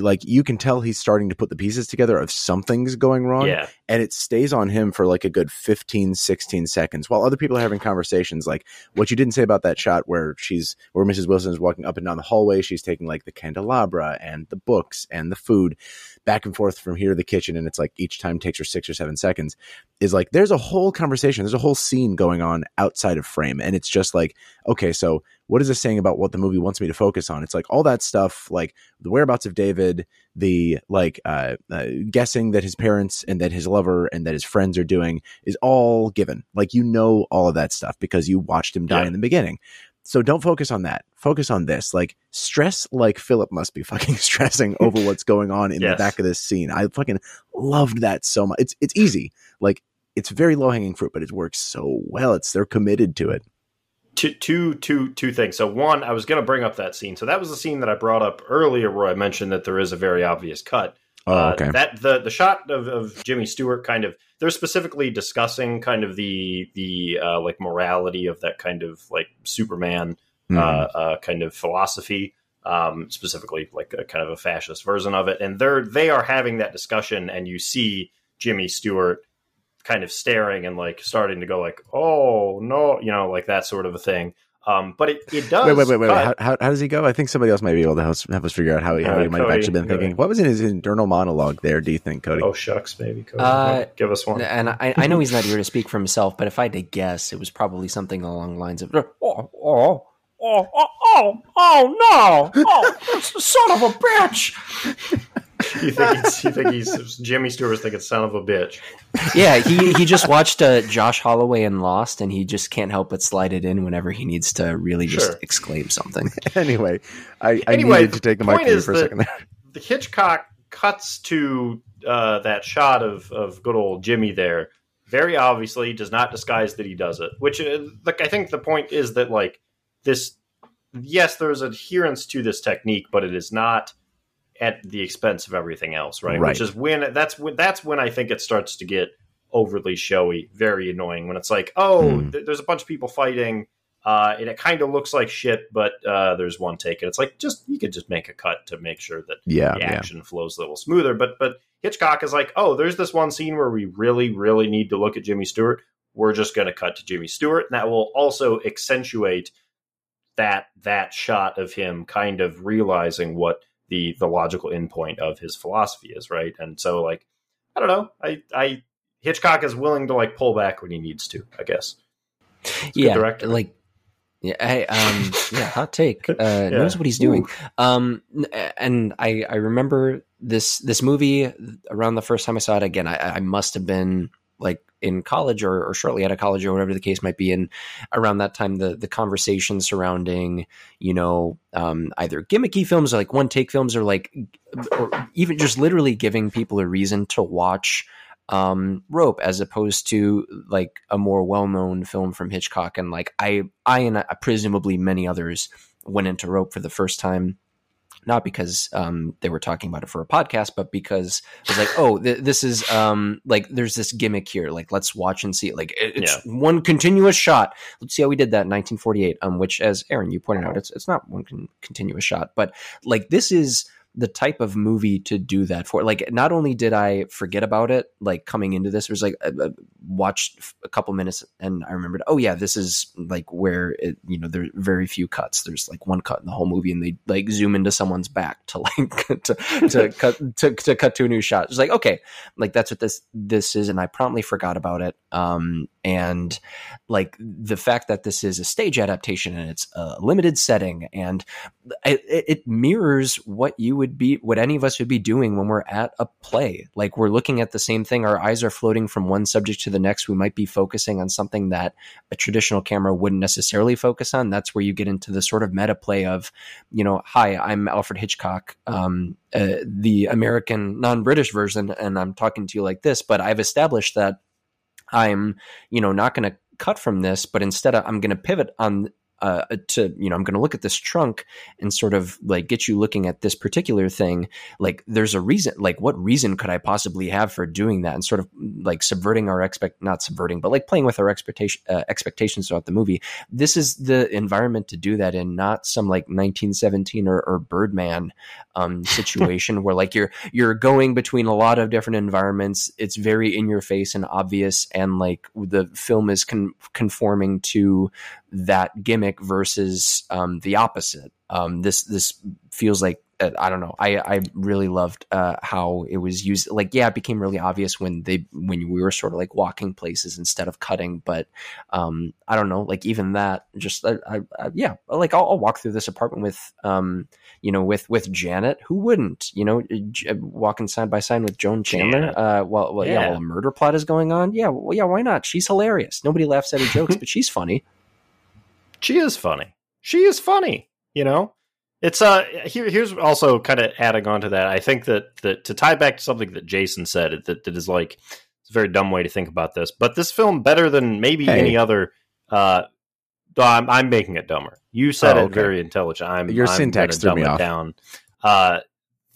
like you can tell he's starting to put the pieces together of something's going wrong yeah. and it stays on him for like a good 15 16 seconds while other people are having conversations like what you didn't say about that shot where she's where mrs wilson is walking up and down the hallway she's taking like the candelabra and the books and the food back and forth from here to the kitchen and it's like each time takes her six or seven seconds is like there's a whole conversation there's a whole scene going on outside of frame and it's just like okay so what is this saying about what the movie wants me to focus on? It's like all that stuff, like the whereabouts of David, the like uh, uh, guessing that his parents and that his lover and that his friends are doing is all given. Like you know all of that stuff because you watched him die yeah. in the beginning. So don't focus on that. Focus on this. Like stress like Philip must be fucking stressing over what's going on in yes. the back of this scene. I fucking loved that so much. It's it's easy. Like it's very low hanging fruit, but it works so well. It's they're committed to it two, two, two, two things. So one, I was going to bring up that scene. So that was the scene that I brought up earlier, where I mentioned that there is a very obvious cut. Oh, uh, okay. Uh, that the the shot of, of Jimmy Stewart kind of they're specifically discussing kind of the the uh, like morality of that kind of like Superman mm. uh, kind of philosophy. Um, specifically, like a kind of a fascist version of it, and they're they are having that discussion, and you see Jimmy Stewart kind of staring and like starting to go like, oh no, you know, like that sort of a thing. Um, but it, it does. Wait, wait, wait, wait. How, how, how, does he go? I think somebody else might be able to help, help us figure out how, how uh, he might Cody, have actually been thinking. What was in his internal monologue there, do you think, Cody? Oh, shucks, maybe. Cody. Uh, Give us one. And I, I know he's not here to speak for himself, but if I had to guess, it was probably something along the lines of, oh, oh, oh, oh, oh, oh no. Oh, son of a bitch. you think he's, you think he's Jimmy Stewart's thinking son of a bitch. Yeah, he he just watched uh, Josh Holloway and Lost, and he just can't help but slide it in whenever he needs to really just sure. exclaim something. anyway, I, I anyway, needed to take the, the mic for a second there. The Hitchcock cuts to uh, that shot of of good old Jimmy there. Very obviously, does not disguise that he does it. Which, uh, like, I think the point is that like this. Yes, there's adherence to this technique, but it is not at the expense of everything else, right? right? Which is when that's when that's when I think it starts to get overly showy, very annoying. When it's like, oh, mm. th- there's a bunch of people fighting, Uh, and it kind of looks like shit, but uh, there's one take, and it's like just you could just make a cut to make sure that Yeah, the yeah. action flows a little smoother. But but Hitchcock is like, oh, there's this one scene where we really really need to look at Jimmy Stewart. We're just going to cut to Jimmy Stewart, and that will also accentuate that that shot of him kind of realizing what the the logical endpoint of his philosophy is, right? And so like I don't know, I I Hitchcock is willing to like pull back when he needs to, I guess. yeah, director. like yeah, I, um, yeah, hot take. Uh, knows what he's doing. Um, and I, I remember this this movie around the first time I saw it. Again, I, I must have been like in college or, or shortly out of college or whatever the case might be. And around that time, the the conversation surrounding you know um, either gimmicky films or like one take films or like or even just literally giving people a reason to watch um rope as opposed to like a more well-known film from hitchcock and like i i and uh, presumably many others went into rope for the first time not because um they were talking about it for a podcast but because it was like oh th- this is um like there's this gimmick here like let's watch and see like it- it's one continuous shot. Let's see how we did that in 1948 um which as aaron you pointed out it's it's not one con- continuous shot but like this is the type of movie to do that for. Like, not only did I forget about it, like coming into this, it was like I, I watched a couple minutes and I remembered, oh yeah, this is like where it, you know, there's very few cuts. There's like one cut in the whole movie, and they like zoom into someone's back to like to to cut to, to cut to a new shot. It's like okay, like that's what this this is, and I promptly forgot about it. Um, and like the fact that this is a stage adaptation and it's a limited setting and it, it mirrors what you would be what any of us would be doing when we're at a play. Like we're looking at the same thing. Our eyes are floating from one subject to the next. We might be focusing on something that a traditional camera wouldn't necessarily focus on. That's where you get into the sort of meta play of you know hi i'm alfred hitchcock um, uh, the american non-british version and i'm talking to you like this but i've established that i'm you know not going to cut from this but instead i'm going to pivot on uh, to you know i'm going to look at this trunk and sort of like get you looking at this particular thing like there's a reason like what reason could i possibly have for doing that and sort of like subverting our expect not subverting but like playing with our expectation uh, expectations throughout the movie. This is the environment to do that in not some like 1917 or, or birdman um, situation where like you're you're going between a lot of different environments. It's very in your face and obvious and like the film is con- conforming to that gimmick versus um, the opposite. Um, this this feels like uh, I don't know. I I really loved uh, how it was used. Like yeah, it became really obvious when they when we were sort of like walking places instead of cutting. But um, I don't know. Like even that, just I, I, I yeah, like I'll, I'll, walk through this apartment with um, you know, with with Janet. Who wouldn't? You know, j- walking side by side with Joan Chandler. Uh, well, well, yeah. yeah, while a murder plot is going on. Yeah, well, yeah. Why not? She's hilarious. Nobody laughs at her jokes, but she's funny she is funny. She is funny. You know, it's uh here. Here's also kind of adding on to that. I think that that to tie back to something that Jason said that that is like it's a very dumb way to think about this. But this film better than maybe Hey. any other. uh I'm, I'm making it dumber. You said Oh, it very intelligent. I'm Your I'm syntax threw me it off. down. Uh,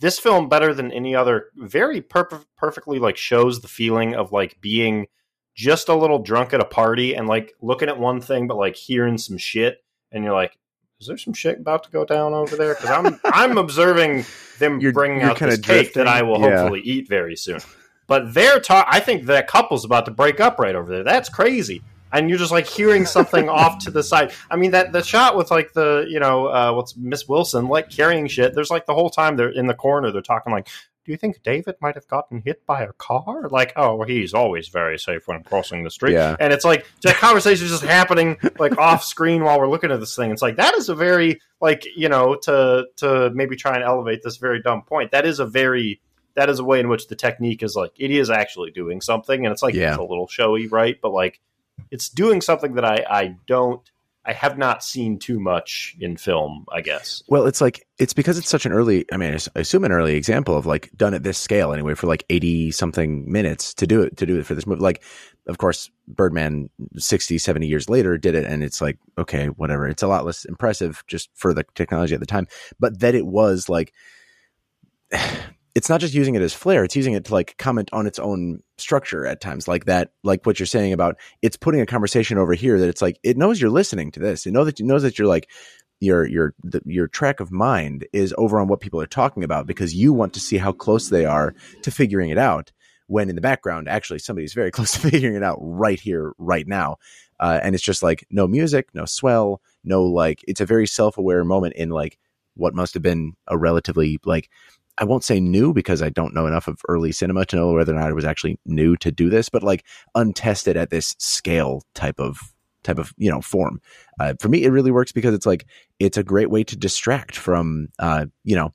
this film better than any other. Very perf- perfectly like shows the feeling of like being just a little drunk at a party and like looking at one thing but like hearing some shit and you're like is there some shit about to go down over there because i'm i'm observing them You're- bringing you're out this cake that i will Yeah. hopefully eat very soon but they're ta- i think that couple's about to break up right over there that's crazy and you're just like hearing something off to the side. I mean that the shot with like the you know uh, what's Miss Wilson like carrying shit. There's like the whole time they're in the corner. They're talking like, "Do you think David might have gotten hit by a car?" Like, "Oh, he's always very safe when crossing the street." Yeah. And it's like that conversation is just happening like off screen while we're looking at this thing. It's like that is a very like you know to to maybe try and elevate this very dumb point. That is a very that is a way in which the technique is like it is actually doing something, and it's like Yeah. it's a little showy, right? But like it's doing something that I I don't I have not seen too much in film. I guess. Well, it's like it's because it's such an early. I mean, I assume an early example of like done at this scale anyway for like eighty something minutes to do it to do it for this movie. Like, of course, Birdman 60, 70 years later did it, and it's like okay, whatever. It's a lot less impressive just for the technology at the time, but that it was like it's not just using it as flair it's using it to like comment on its own structure at times like that like what you're saying about it's putting a conversation over here that it's like it knows you're listening to this. It knows that it knows that you're like your your the, your track of mind is over on what people are talking about because you want to see how close they are to figuring it out when in the background actually somebody's very close to figuring it out right here right now. Uh, and it's just like no music no swell no like it's a very self-aware moment in like what must have been a relatively like I won't say new because I don't know enough of early cinema to know whether or not it was actually new to do this, but like untested at this scale type of type of you know form. Uh, for me, it really works because it's like it's a great way to distract from uh, you know.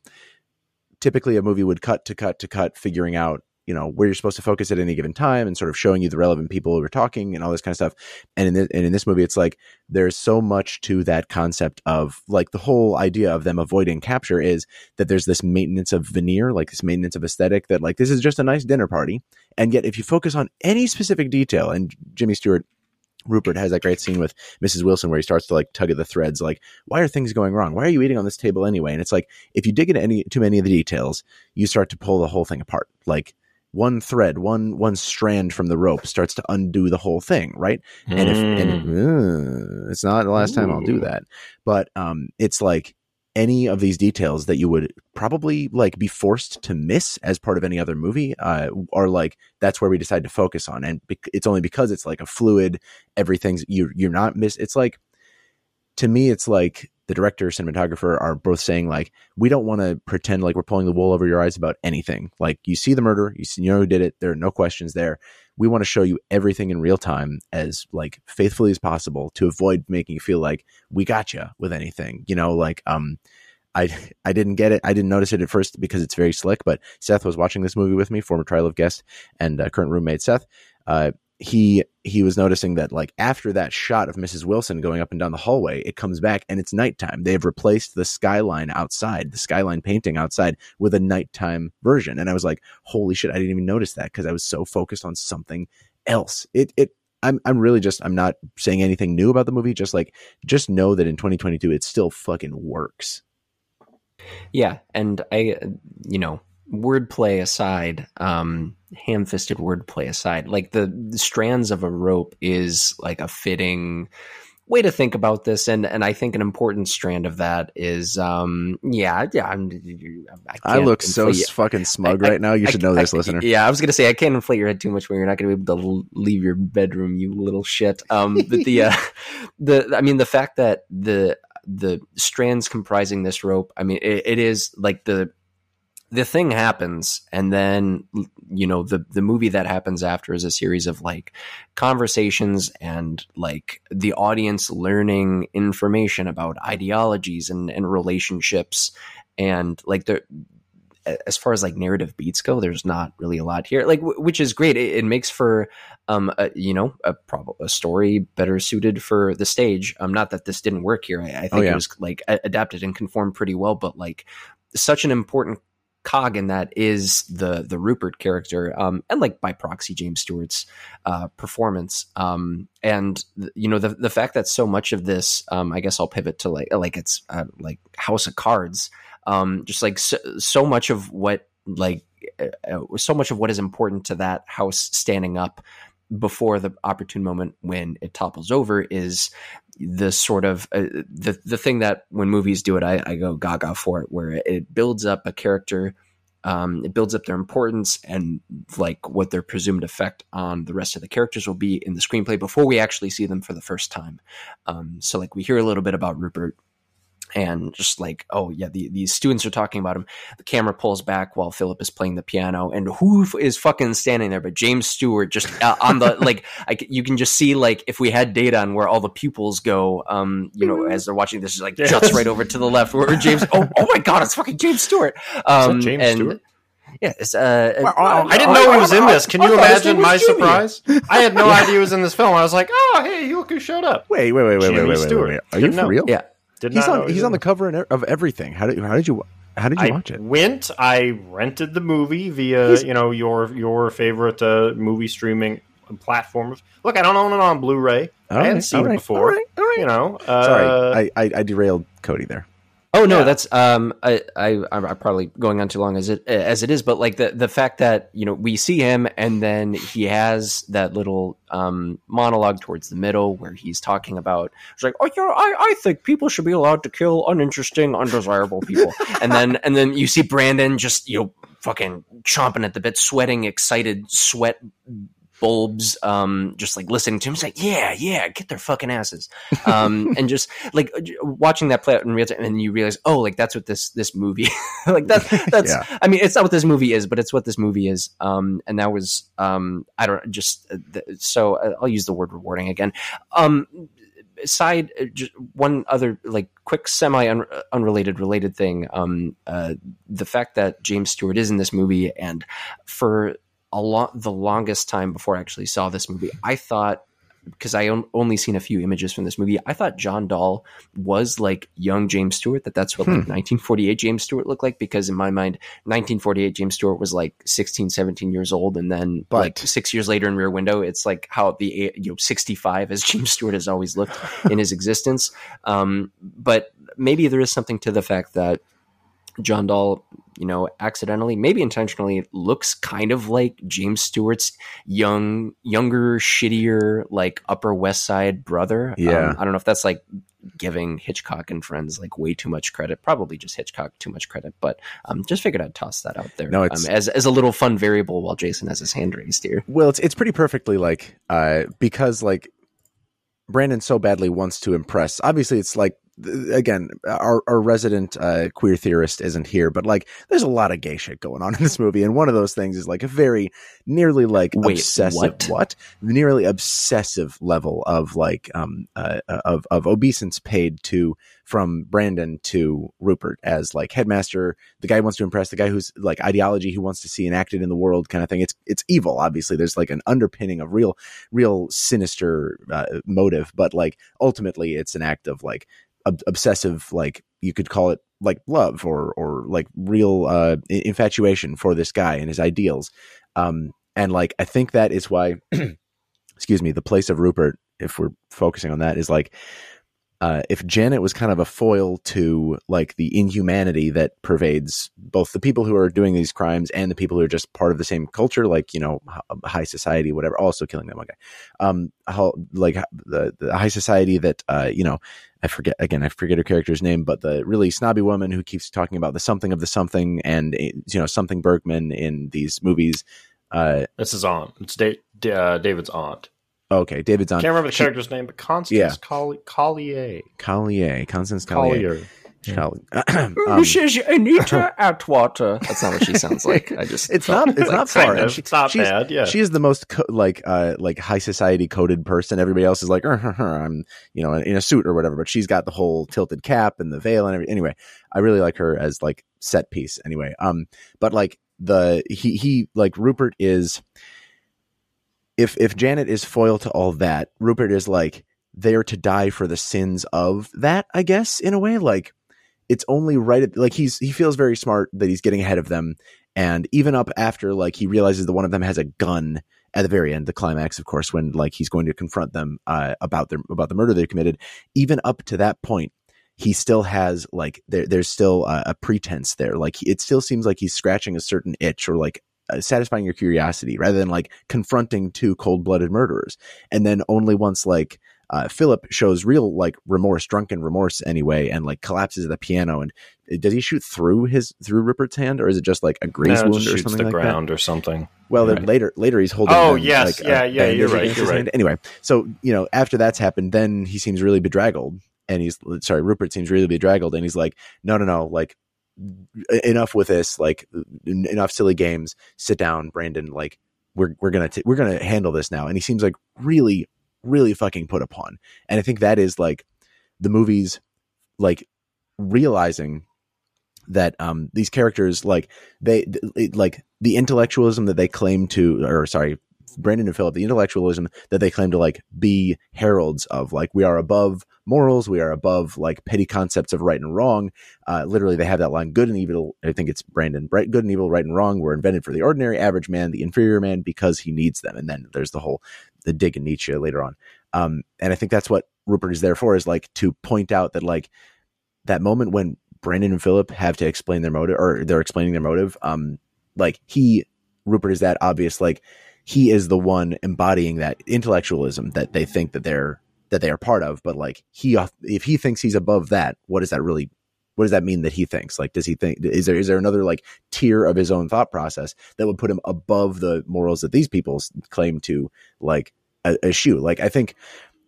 Typically, a movie would cut to cut to cut, figuring out you know where you're supposed to focus at any given time and sort of showing you the relevant people who are talking and all this kind of stuff and in this, and in this movie it's like there's so much to that concept of like the whole idea of them avoiding capture is that there's this maintenance of veneer like this maintenance of aesthetic that like this is just a nice dinner party and yet if you focus on any specific detail and jimmy stewart Rupert has that great scene with Mrs. Wilson where he starts to like tug at the threads, like, why are things going wrong? Why are you eating on this table anyway? And it's like, if you dig into any too many of the details, you start to pull the whole thing apart. Like one thread, one one strand from the rope starts to undo the whole thing, right? Mm. And if and uh, it's not the last Ooh. time I'll do that, but um, it's like any of these details that you would probably like be forced to miss as part of any other movie uh, are like that's where we decide to focus on and bec- it's only because it's like a fluid everything's you you're not miss it's like to me it's like the director cinematographer are both saying like we don't want to pretend like we're pulling the wool over your eyes about anything like you see the murder you, see, you know who did it there are no questions there we want to show you everything in real time as like faithfully as possible to avoid making you feel like we got you with anything you know like um I I didn't get it. I didn't notice it at first because it's very slick. But Seth was watching this movie with me, former Trylove Guest and uh, current roommate Seth. Uh, he he was noticing that like after that shot of Mrs. Wilson going up and down the hallway, it comes back and it's nighttime. They have replaced the skyline outside, the skyline painting outside with a nighttime version. And I was like, holy shit, I didn't even notice that because I was so focused on something else. It it I'm I'm really just I'm not saying anything new about the movie, just like just know that in 2022 it still fucking works. Yeah, and I you know, wordplay aside, um, ham-fisted wordplay aside, like the, the, strands of a rope is like a fitting way to think about this, and and I think an important strand of that is, um, yeah, yeah. I'm, I, I look so you. fucking smug I, right now. You should know this, listener. Yeah, I was gonna say I can't inflate your head too much when you're not gonna be able to leave your bedroom, you little shit. Um, but the uh, the I mean the fact that the the strands comprising this rope, I mean, it, it is like the the thing happens and then you know the the movie that happens after is a series of like conversations and like the audience learning information about ideologies and and relationships. And like the as far as like narrative beats go there's not really a lot here like w- which is great. It, it makes for um a, you know a prob- a story better suited for the stage. Um not that this didn't work here. I, I think oh, yeah. it was like adapted and conformed pretty well but like such an important cog in that is the the Rupert character, um, and like by proxy James Stewart's uh, performance. Um, and th- you know the the fact that so much of this, um, I guess I'll pivot to like like it's uh, like House of Cards. Um, just like so, so much of what like uh, uh so much of what is important to that house standing up before the opportune moment when it topples over is the sort of uh, the the thing that when movies do it, I, I go gaga for it, where it builds up a character, um, it builds up their importance and like what their presumed effect on the rest of the characters will be in the screenplay before we actually see them for the first time. Um, so like we hear a little bit about Rupert and just like oh yeah the, these students are talking about him the camera pulls back while philip is playing the piano and who is fucking standing there but james stewart just uh, on the like I, you can just see like if we had data on where all the pupils go um you know as they're watching this is like yes. juts right over to the left where james oh, oh my god it's fucking james stewart um james and, stewart yeah, it's, uh, well, uh, I didn't know he was in this. Can you imagine my surprise? I had no idea he was in this film. I was like, "Oh, hey, look who showed up!" Wait, wait, wait, wait, wait, wait, wait, wait. Are you for real? Yeah, did he's on. He's on the cover of everything. How did how did you how did you I watch it? Went. I rented the movie via he's, you know your your favorite uh, movie streaming platforms. Look, I don't own it on Blu-ray. I hadn't seen right, it before. All right, all right. You know. Uh, Sorry, I, I, I derailed Cody there. Oh no, Yeah. that's um, I, I I'm I'm probably going on too long as it as it is, but like the the fact that you know we see him and then he has that little um monologue towards the middle where he's talking about it's like oh yeah I I think people should be allowed to kill uninteresting undesirable people and then and then you see Brandon just you know fucking chomping at the bit, sweating, excited, sweat bulbs um just like listening to him he's like yeah yeah get their fucking asses. Um and just like watching that play out in real time and you realize oh like that's what this this movie like that that's Yeah. i mean it's not what this movie is but it's what this movie is. Um and that was um i don't just uh, so uh, i'll use the word rewarding again. Um side uh, just one other like quick semi un- unrelated related thing um uh the fact that james stewart is in this movie and for a lot the longest time before i actually saw this movie i thought because I on- only seen a few images from this movie. I thought John Dall was like young James Stewart. That that's what like 1948 James Stewart looked like. Because in my mind, 1948 James Stewart was like 16, 17 years old, and then But- like six years later in Rear Window, it's like how the you know 65 as James Stewart has always looked in his existence. Um, but maybe there is something to the fact that John Dall, you know, accidentally, maybe intentionally, looks kind of like James Stewart's young, younger, shittier, like Upper West Side brother. Yeah. Um, I don't know if that's like giving Hitchcock and friends like way too much credit. Probably just Hitchcock too much credit, but um, just figured I'd toss that out there. No, um, as as a little fun variable while Jason has his hand raised here. Well, it's it's pretty perfectly like uh because like Brandon so badly wants to impress. Obviously, it's like again, our our resident uh, queer theorist isn't here, but like there's a lot of gay shit going on in this movie, and one of those things is like a very nearly like Wait, obsessive what? nearly obsessive level of like um uh, of of obeisance paid to from Brandon to Rupert as like headmaster, the guy who wants to impress, the guy who's like ideology he wants to see enacted in the world kind of thing. It's it's evil, obviously. There's like an underpinning of real real sinister uh, motive, but like ultimately it's an act of like ob- obsessive like you could call it like love or or like real uh infatuation for this guy and his ideals. Um and like I think that is why excuse me, the place of Rupert if we're focusing on that is like uh, if Janet was kind of a foil to like the inhumanity that pervades both the people who are doing these crimes and the people who are just part of the same culture, like you know high society, whatever, also killing them. Okay, um, how like the the high society that uh, you know, I forget again, I forget her character's name, but the really snobby woman who keeps talking about the something of the something and eh, you know something Bergman in these movies. Uh, This is aunt. It's da- uh, David's aunt. Okay, David's on I Can't remember the she- character's name, but Constance Yeah. Colli- Collier. Collier, Constance Collier. Collier. Collier. um, Mrs. Anita Atwater. That's not what she sounds like. I just it's not it's not far Kind of. she- it's not she's- bad. Yeah. she is the most co- like uh like high society coded person everybody else is like "Uh, huh, huh, i'm you know in a suit or whatever but she's got the whole tilted cap and the veil and everything anyway i really like her as like set piece anyway um but like the he he like rupert is if if janet is foil to all that rupert is like there to die for the sins of that i guess in a way like it's only right at like he's he feels very smart that he's getting ahead of them and even up after like he realizes that one of them has a gun at the very end the climax of course when like he's going to confront them uh, about their about the murder they committed. Even up to that point he still has like there there's still a, a pretense there. Like it still seems like he's scratching a certain itch or like uh, satisfying your curiosity rather than like confronting two cold-blooded murderers and then only once like uh, Philip shows real like remorse, drunken remorse anyway, and like collapses at the piano. And uh, does he shoot through his through Rupert's hand, or is it just like a graze No, wound or something the like ground or something. that? Well, then Right. later later he's holding. Oh, them, yes. like, Yeah, yeah, you're right, you're right. hand. Anyway, so you know after that's happened, then he seems really bedraggled, and he's sorry, Rupert seems really bedraggled, and he's like, no, no, no, like enough with this, like en- enough silly games. Sit down, Brandon. Like we're we're gonna we're gonna handle this now. And he seems like really really fucking put upon. And I think that is like the movie's like realizing that um these characters like they th- like the intellectualism that they claim to or sorry Brandon and Philip the intellectualism that they claim to like be heralds of like we are above morals we are above like petty concepts of right and wrong uh literally they have that line good and evil I think it's Brandon right good and evil right and wrong were invented for the ordinary average man the inferior man because he needs them and then there's the whole the dig in Nietzsche later on um and I think that's what Rupert is there for is like to point out that like that moment when Brandon and Philip have to explain their motive, or they're explaining their motive. Um, like he, Rupert is that obvious. Like he is the one embodying that intellectualism that they think that they're that they are part of. But like he, if he thinks he's above that, what does that really? What does that mean that he thinks? Like, does he think is there is there another like tier of his own thought process that would put him above the morals that these people claim to like eschew? Like, I think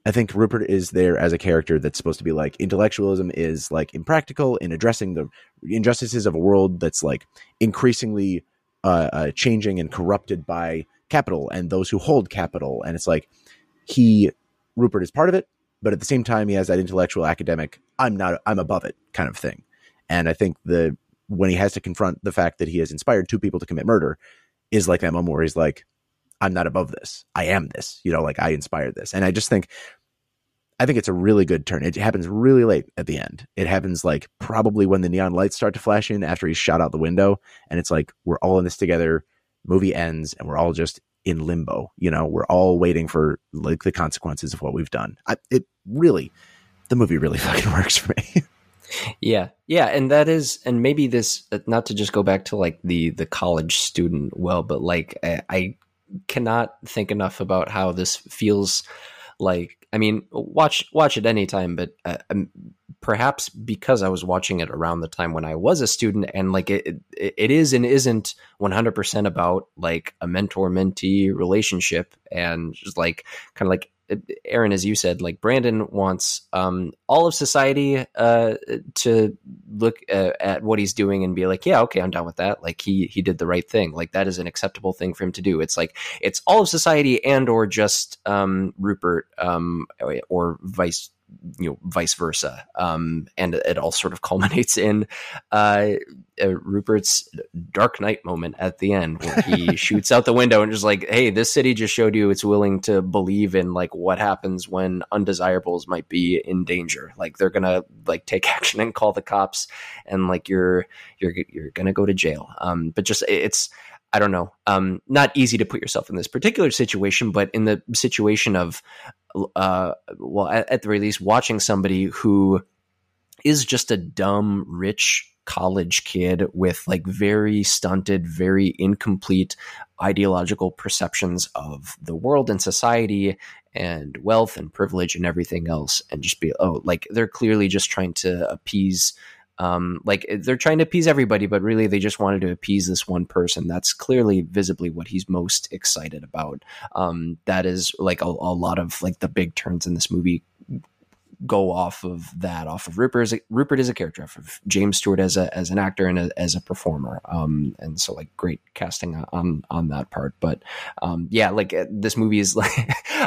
I think Rupert is there as a character that's supposed to be like intellectualism is like impractical in addressing the injustices of a world that's like increasingly uh, uh, changing and corrupted by capital and those who hold capital. And it's like he, Rupert, is part of it, but at the same time, he has that intellectual academic, I'm not, I'm above it kind of thing. And I think the when he has to confront the fact that he has inspired two people to commit murder is like that moment where he's like, I'm not above this. I am this. You know, like I inspired this. And I just think I think it's a really good turn. It happens really late at the end. It happens like probably when the neon lights start to flash in after he's shot out the window. And it's like, we're all in this together. Movie ends and we're all just in limbo. You know, we're all waiting for like the consequences of what we've done. I, it really, the movie really fucking works for me. yeah yeah and that is and maybe this uh, not to just go back to like the the college student well but like I, I cannot think enough about how this feels like I mean, watch watch it anytime, but uh, um, perhaps because I was watching it around the time when I was a student, and like it, it, it is and isn't one hundred percent about like a mentor mentee relationship, and just like kind of like Aaron, as you said, like Brandon wants um, all of society uh, to look uh, at what he's doing and be like, yeah, okay, I'm done with that. Like he he did the right thing. Like that is an acceptable thing for him to do. It's like it's all of society and or just um, Rupert um, or vice you know vice versa. Um, and it all sort of culminates in uh, uh, rupert's dark knight moment at the end where he shoots out the window and just like hey this city just showed you it's willing to believe in like what happens when undesirables might be in danger. Like they're gonna like take action and call the cops and like you're you're you're gonna go to jail. Um but just it's I don't know, um, not easy to put yourself in this particular situation, but in the situation of, uh, well, at, at the very least, watching somebody who is just a dumb, rich college kid with like very stunted, very incomplete ideological perceptions of the world and society and wealth and privilege and everything else, and just be, oh, like they're clearly just trying to appease um, like eh, they're trying to appease everybody, but really they just wanted to appease this one person. That's clearly visibly what he's most excited about. Um, that is like a, a lot of like the big turns in this movie go off of that, off of Rupert as a, Rupert as a character, off of James Stewart as a as an actor and a, as a performer. Um, and so like great casting on on that part. But um, yeah, like uh, this movie is like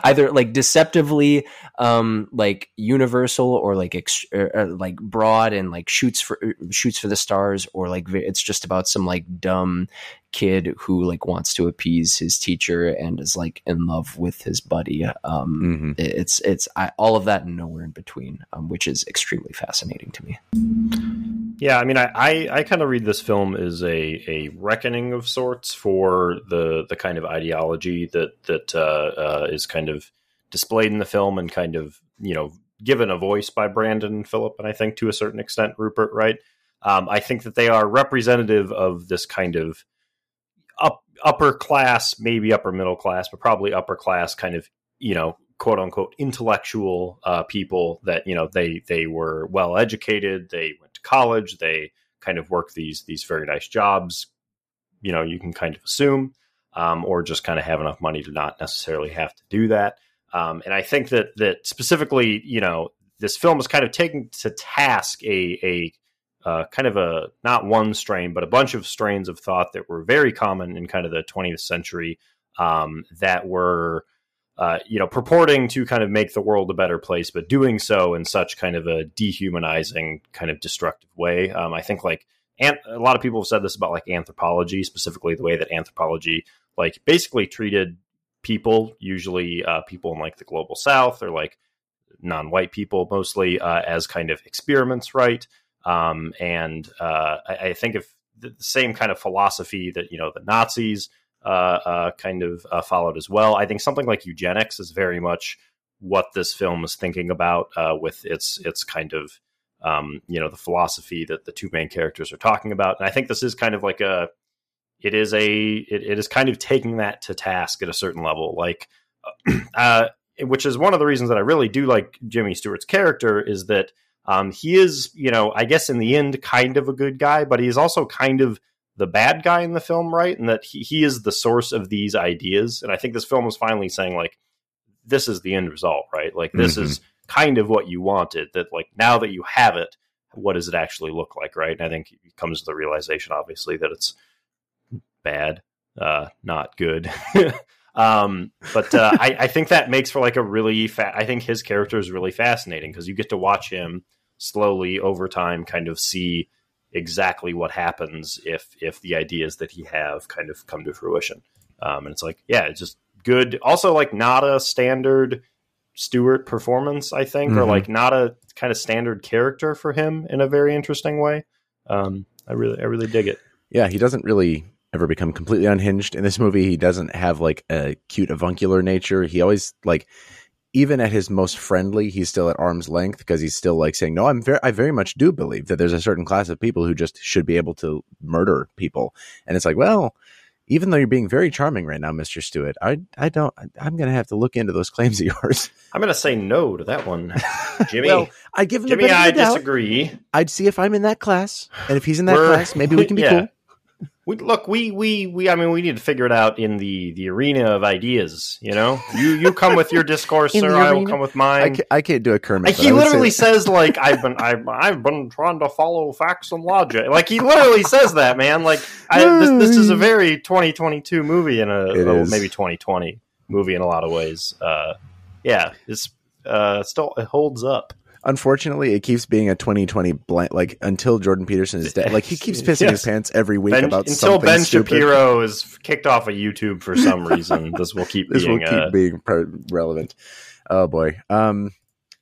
either like deceptively um like universal or like ex- or, or like broad and like shoots for shoots for the stars or like it's just about some like dumb kid who like wants to appease his teacher and is like in love with his buddy. Um, mm-hmm. It's it's I, all of that and nowhere in between, um, which is extremely fascinating to me. Yeah, I mean, I I, I kind of read this film as a a reckoning of sorts for the the kind of ideology that that uh, uh, is kind of displayed in the film and kind of you know given a voice by Brandon and Philip, and I think to a certain extent Rupert, right? Um, I think that they are representative of this kind of up upper class, maybe upper middle class, but probably upper class kind of, you know, quote unquote intellectual uh, people that, you know, they they were well educated, they went to college, they kind of work these these very nice jobs, you know, you can kind of assume, um, or just kind of have enough money to not necessarily have to do that. Um, and I think that that specifically, you know, this film is kind of taking to task a a uh, kind of a not one strain, but a bunch of strains of thought that were very common in kind of the 20th century um, that were, uh, you know, purporting to kind of make the world a better place, but doing so in such kind of a dehumanizing, kind of destructive way. Um, I think like a lot of people have said this about like anthropology, specifically the way that anthropology like basically treated people, usually uh, people in like the global south or like non-white people mostly, uh, as kind of experiments, right? Um, and uh, I, I, think if the same kind of philosophy that you know the Nazis uh, uh, kind of uh, followed as well, I think something like eugenics is very much what this film is thinking about uh, with its its kind of um, you know, the philosophy that the two main characters are talking about. And I think this is kind of like a, it is a, it, it is kind of taking that to task at a certain level, like, uh, which is one of the reasons that I really do like Jimmy Stewart's character is that um, he is, you know, I guess in the end, kind of a good guy, but he's also kind of the bad guy in the film, right? And that he, he is the source of these ideas. And I think this film is finally saying, like, this is the end result, right? Like, this mm-hmm. is kind of what you wanted. That, like, now that you have it, what does it actually look like, right? And I think it comes to the realization, obviously, that it's bad, uh, not good. um, but uh, I, I, think that makes for like a really, fa- I think his character is really fascinating because you get to watch him slowly over time kind of see exactly what happens if if the ideas that he have kind of come to fruition. Um, and it's like, yeah, it's just good. Also, like not a standard Stewart performance, I think, mm-hmm. or like not a kind of standard character for him in a very interesting way. Um, I really, I really dig it. Yeah, he doesn't really ever become completely unhinged in this movie. He doesn't have like a cute avuncular nature. He always like even at his most friendly, he's still at arm's length because he's still like saying, "No, I'm very, I very much do believe that there's a certain class of people who just should be able to murder people." And it's like, well, even though you're being very charming right now, Mister Stewart, I, I don't, I'm going to have to look into those claims of yours. I'm going to say no to that one, Jimmy. well, I give him Jimmy. I disagree. I'd see if I'm in that class, and if he's in that We're, class, maybe we can be yeah. cool we look we we we i mean we need to figure it out in the the arena of ideas you know? You you come with your discourse sir. i will come with mine. I can't, I can't do a kermit he literally say... says like i've been I've, I've been trying to follow facts and logic. Like he literally says that man. Like I, this, this is a very 2022 movie in a oh, maybe 2020 movie in a lot of ways. Uh yeah it's uh still it holds up unfortunately, it keeps being a 2020 blank. Like until Jordan Peterson is dead, like he keeps pissing yes. his pants every week ben, about until Ben stupid. Shapiro is kicked off of YouTube for some reason. this will keep this being, will keep uh, being relevant. Oh boy, um,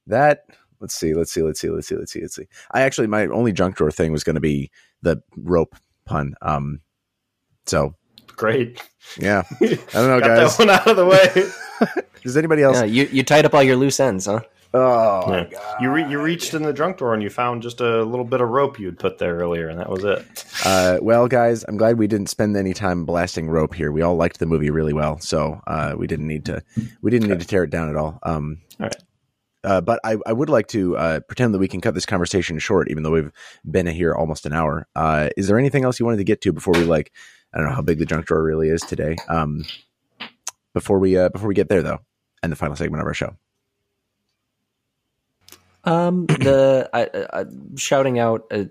that let's see, let's see, let's see, let's see, let's see, let's see. I actually my only junk drawer thing was going to be the rope pun. Um, so great. Yeah, I don't know, guys. That one out of the way. Does anybody else? Yeah, you you tied up all your loose ends, huh? Oh yeah. god! You re- you reached in the drunk drawer and you found just a little bit of rope you had put there earlier, and that was it. Uh, well, guys, I'm glad we didn't spend any time blasting rope here. We all liked the movie really well, so uh, we didn't need to we didn't need to tear it down at all. Um, all right. Uh, but I, I would like to uh, pretend that we can cut this conversation short, even though we've been here almost an hour. Uh, is there anything else you wanted to get to before we like? I don't know how big the junk drawer really is today. Um, before we uh, before we get there, though, and the final segment of our show. Um, the I, I, shouting out uh,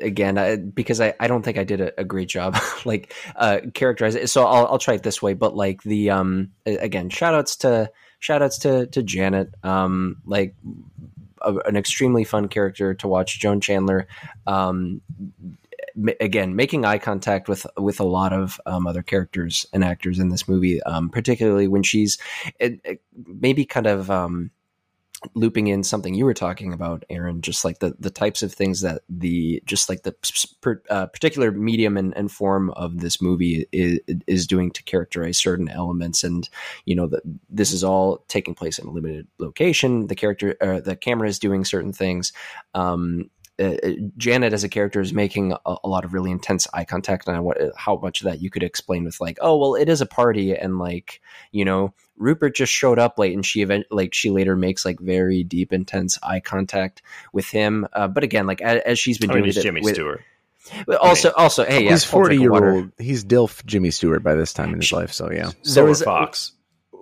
again I, because I, I don't think I did a, a great job like uh characterize it. So I'll I'll try it this way, but like the um again shout outs to shout outs to to Janet um like a, an extremely fun character to watch Joan Chandler um again making eye contact with with a lot of um, other characters and actors in this movie um, particularly when she's it, it maybe kind of um, looping in something you were talking about aaron just like the the types of things that the just like the uh, particular medium and, and, form of this movie is, is doing to characterize certain elements. And you know that this is all taking place in a limited location. The character uh, the camera is doing certain things. Um, uh, Janet as a character is making a, a, lot of really intense eye contact, and I, what how much of that you could explain with like, oh well, it is a party, and like you know, Rupert just showed up late, and she event like she later makes like very deep, intense eye contact with him. Uh, but again, like as, as she's been I doing, mean, Jimmy with, Stewart. Also, also, hey, yeah, he's forty year old. He's Dilf Jimmy Stewart by this time in his life, so yeah. So there was Fox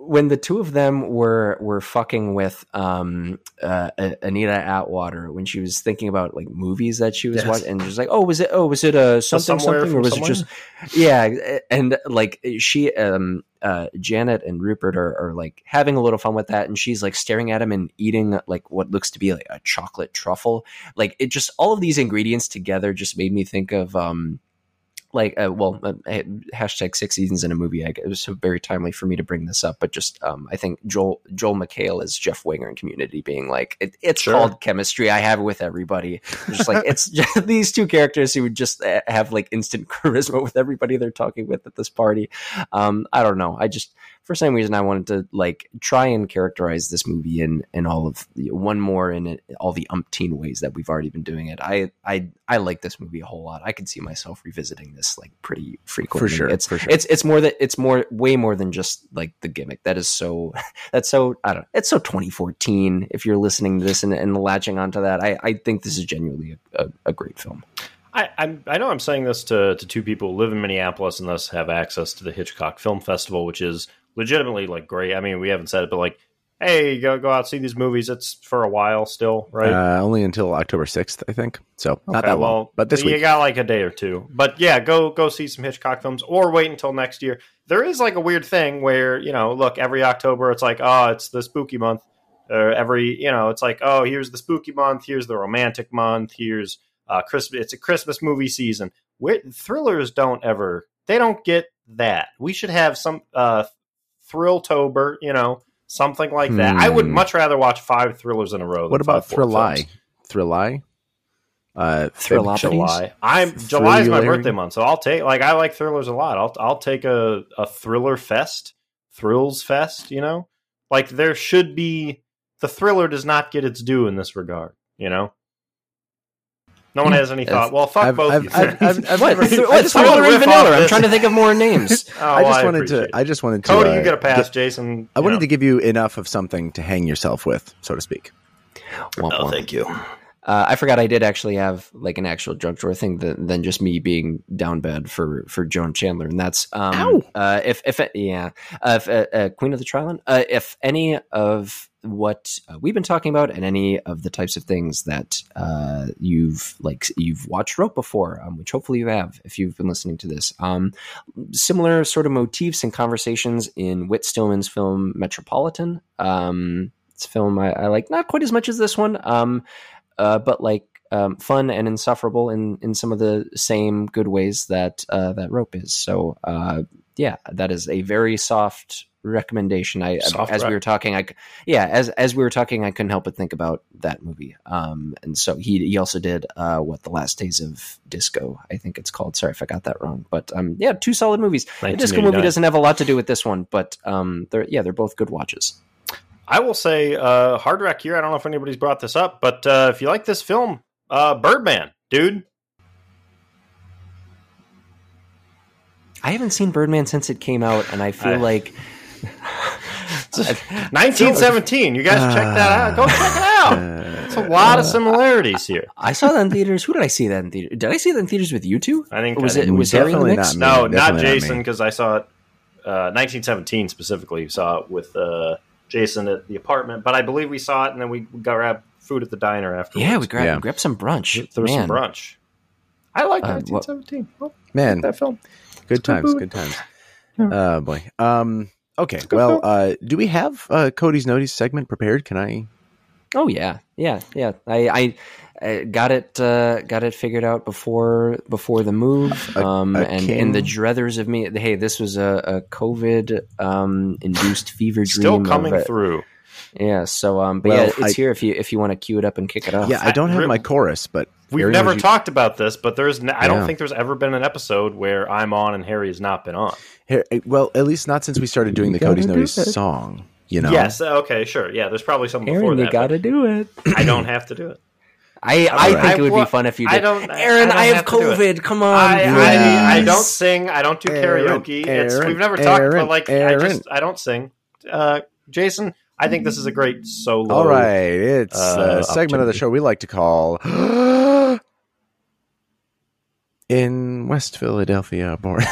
when the two of them were were fucking with um, uh, Anita Atwater when she was thinking about like movies that she was yes. watching, and just like, oh, was it? Oh, was it a something something, or was somewhere? it just? Yeah, and like she, um, uh, Janet and Rupert are, are like having a little fun with that, and she's like staring at him and eating like what looks to be like a chocolate truffle. Like it just all of these ingredients together just made me think of um like uh, well uh, hashtag six seasons in a movie I, it was so very timely for me to bring this up but just um, i think joel joel mchale is jeff winger in community being like it, it's sure. called chemistry. I have with everybody. Just like it's just these two characters who would just uh, have like instant charisma with everybody they're talking with at this party. Um, i don't know. I just for some reason I wanted to like try and characterize this movie in in all of the, one more in it, all the umpteen ways that we've already been doing it. I I I like this movie a whole lot. I could see myself revisiting this like pretty frequently. For sure, it's for sure. it's it's more that it's more way more than just like the gimmick. That is so that's so I don't know. It's so 2014. If you're listening to this and, and latching onto that, I I think this is genuinely a, a, a great film. I, I'm, I know I'm saying this to, to two people who live in Minneapolis and thus have access to the Hitchcock Film Festival, which is legitimately like great. I mean, we haven't said it, but like, hey, go go out see these movies. It's for a while still, right? Uh, only until October 6th, I think. So not Okay, that long. well, But this you week. got like a day or two. But yeah, go go see some Hitchcock films, or wait until next year. There is like a weird thing where you know, look, every October it's like, oh, it's the spooky month. Or every you know, it's like, oh, here's the spooky month, here's the romantic month, here's uh, Christmas. It's a Christmas movie season. Where, thrillers don't ever, they don't get that. We should have some uh, Thrilltober, you know, something like that. I would Hmm. much rather watch five thrillers in a row. what about Thrillai? Thrillai? Uh? July. I'm July is my birthday month, so I'll take like I like thrillers a lot. I'll I'll take a a thriller fest, thrills fest. You know, like there should be the thriller does not get its due in this regard. You know, no one has any thought. Well, fuck I've- both. I've- you. I've- I've- I've What? never- Th- I what? just wanted to riff off Vanilla. I'm trying to think of more names. Oh, I just wanted to. it. I just wanted to. Cody, uh, you get a pass. get- Jason, I wanted know. to give you enough of something to hang yourself with, so to speak. Womp Oh, womp. thank you. Uh, I forgot I did actually have like an actual drugstore thing th- than just me being down bad for for Joan Chandler, and that's um, Ow. uh, if if yeah, uh, if, uh, uh, Queen of the Triland, uh, if any of what uh, we've been talking about and any of the types of things that uh, you've like you've watched Rope before, um, which hopefully you have if you've been listening to this, um, similar sort of motifs and conversations in Whit Stillman's film Metropolitan. Um, it's a film I, I like not quite as much as this one. Um, uh, but like um, fun and insufferable in in some of the same good ways that uh, that rope is. So uh, yeah, that is a very soft recommendation. I Soft as we were talking, I yeah as as we were talking, I couldn't help but think about that movie. Um, and so he he also did uh, what the last days of disco, I think it's called. Sorry if I got that wrong, but um, yeah, two solid movies. The disco movie doesn't have a lot to do with this one, but um, they're yeah they're both good watches. I will say, uh, Hard Rock here. I don't know if anybody's brought this up, but uh, if you like this film, uh, Birdman, dude, I haven't seen Birdman since it came out, and I feel I- like 1917. You guys check that out. Go check it out. It's a lot of similarities here. I saw that in theaters. Who did I see that in theaters? Did I see that in theaters with you two? I think Or was I it think- was Harry in the Definitely mix? not me. no, not Definitely not Jason me. because I saw it. Uh, 1917 specifically saw it with uh, Jason at the apartment, but I believe we saw it and then we got grab food at the diner after. Yeah, we grabbed Yeah. we grabbed some brunch. there was Man. some brunch. I like Uh, what- 1917. Well, Man, that film. good It's a good times, movie. good times. Oh boy. Um. Okay. Well, uh, do we have uh, Cody's Noteys segment prepared? Can I? Oh yeah, yeah, yeah. I, I, I got it uh, got it figured out before before the move. Um, a and in the king? druthers of me, hey, this was a, a COVID um, induced fever dream. Still coming it. through. Yeah. So, um, but Well, yeah, it's I- here if you if you want to cue it up and kick it off. yeah, I don't have my chorus, but We've Harry, never would you- talked about this, but there's n- I don't think there's ever been an episode where I'm on and Harry has not been on. Har- well, at least not since we started doing the You Cody's gotta do Noteys it. song. You know. Yes, uh, okay, sure. Yeah, there's probably something before Aaron, you got to do it. I don't have to do it. I, I right. think it would be fun if you did. I don't- Aaron, I don't I, have have to do it. COVID. Come on. I, I, I don't sing. I don't do Aaron, karaoke. it's Aaron, we've never talked, Aaron, but like I just I don't sing. Uh, Jason, I think this is a great solo. All right, it's uh, a segment of the show we like to call in West Philadelphia. Born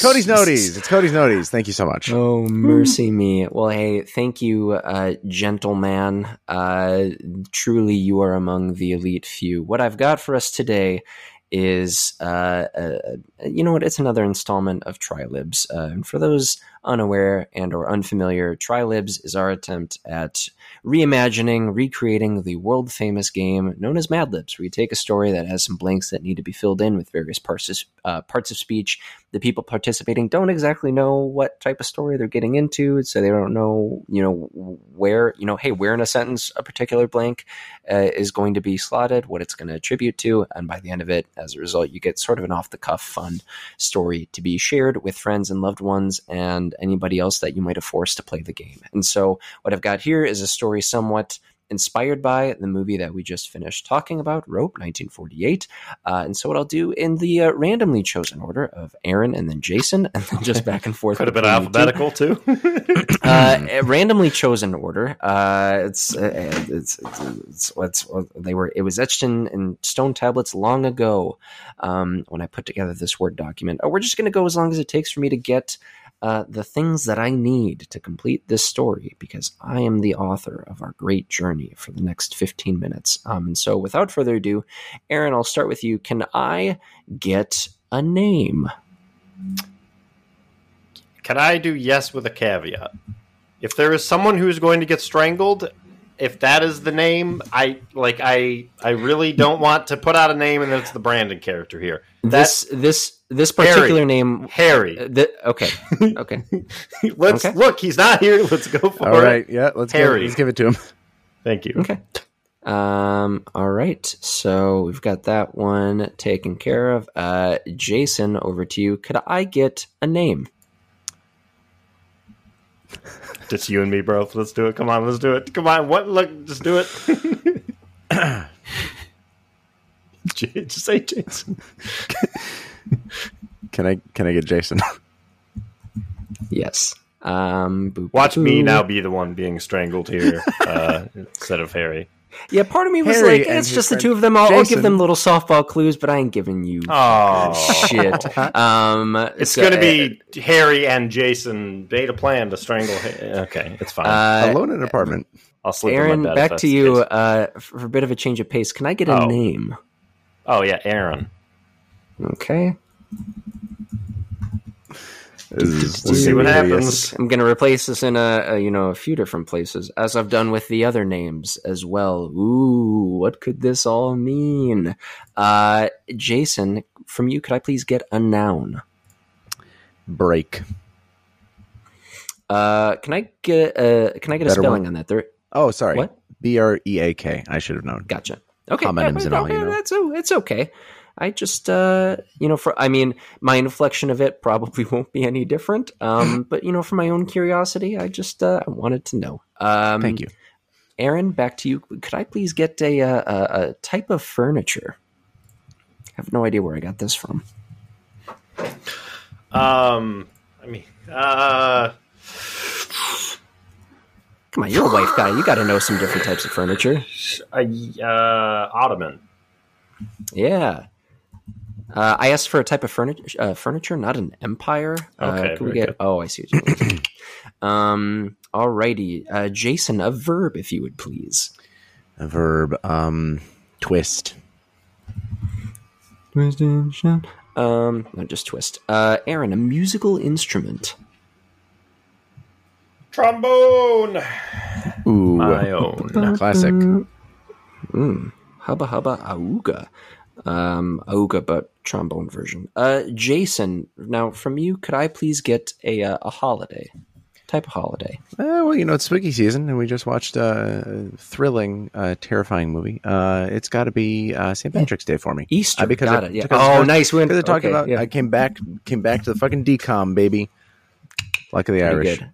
Cody's Noteys. It's Cody's Noteys. Thank you so much. Oh, mercy me. Well, hey, thank you, uh, gentleman. Uh, truly, you are among the elite few. What I've got for us today is, uh, uh, you know what? It's another installment of Trylibs. Uh, and for those unaware and or unfamiliar, Trylibs is our attempt at reimagining, recreating the world famous game known as Mad Libs, where you take a story that has some blanks that need to be filled in with various parts of, uh, parts of speech. The people participating don't exactly know what type of story they're getting into, so they don't know, you know, where, you know, hey, where in a sentence a particular blank uh, is going to be slotted, what it's going to attribute to, and by the end of it, as a result, you get sort of an off the cuff, fun story to be shared with friends and loved ones and anybody else that you might have forced to play the game. And so, what I've got here is a story somewhat inspired by the movie that we just finished talking about, Rope, 1948. Uh, and so, what I'll do in the uh, randomly chosen order of Aaron and then Jason, and then just back and forth. Could have been alphabetical too. uh, randomly chosen order. Uh, it's, uh, it's, it's, it's, it's, they were. It was etched in, in stone tablets long ago um, when I put together this word document. Oh, we're just going to go as long as it takes for me to get uh, the things that I need to complete this story because I am the author of our great journey for the next 15 minutes. Um, and so, without further ado, Aaron, I'll start with you. Can I get a name? Can I do yes with a caveat? If there is someone who's going to get strangled, if that is the name, I like I I really don't want to put out a name and then it's the Brandon character here. This this this particular Harry. name Harry. uh, th- okay okay Let's Okay. look. He's not here. Let's go for All it. right, yeah, let's give, Harry. let's give it to him. Thank you. okay um all right so we've got that one taken care of uh jason over to you could i get a name Just you and me, bro. Let's do it. Come on, let's do it. Come on. What? Look, just do it. J- just say Jason. Can I can I get Jason? yes um boop, Watch me now be the one being strangled here uh, instead of Harry. yeah part of me was Harry like and it's just the two of them I'll, I'll give them little softball clues but i ain't giving you Oh, shit um It's so- going to be Harry and Jason made a plan to strangle. Ha- Okay, it's fine. uh, Alone in an apartment. I'll sleep Aaron, in my bed. back to you uh, for a bit of a change of pace. Can I get a Oh. name? Oh yeah, Aaron. Okay. Is- We'll see what yes. happens. I'm going to replace this in a, a you know a few different places, as I've done with the other names as well. Ooh, what could this all mean? Uh, Jason, from you, could I please get a noun? Break. Uh, can I get a can I get a spelling one. on that? There, Oh, sorry. What? B R E A K. I should have known. Gotcha. Okay, Homonyms and all, you know. That's it's okay. I just, uh, you know, for I mean, my inflection of it probably won't be any different. Um, but you know, for my own curiosity, I just uh, I wanted to know. Um, Thank you. Aaron. Back to you. Could I please get a a, a a type of furniture? I have no idea where I got this from. Um, I mean, uh, Come on, you're a wife guy. You got to know some different types of furniture. uh, uh Ottoman. Yeah. Uh, I asked for a type of furniture, uh, furniture, not an empire. Uh, Okay, could we get? good. Oh, I see. What you mean. um. Alrighty, uh, Jason, a verb, if you would please. A verb. Um, twist. Twist and shout. um, no, just twist. Uh, Aaron, a musical instrument. Trombone. Ooh, My own. classic. Mm, hubba hubba auga. Um, auga, but trombone version. Uh, Jason, now from you, could I please get a uh, a holiday? Type of holiday. Uh, well, you know, it's spooky season, and we just watched a thrilling, uh, terrifying movie. Uh, it's got to be uh, St. Patrick's Day for me. Easter. Uh, because got it- it. Yeah. because Oh, nice. We went- Because talking okay, about. yeah. I came back, came back to the fucking DCOM, baby. Luck of the Pretty Irish. good.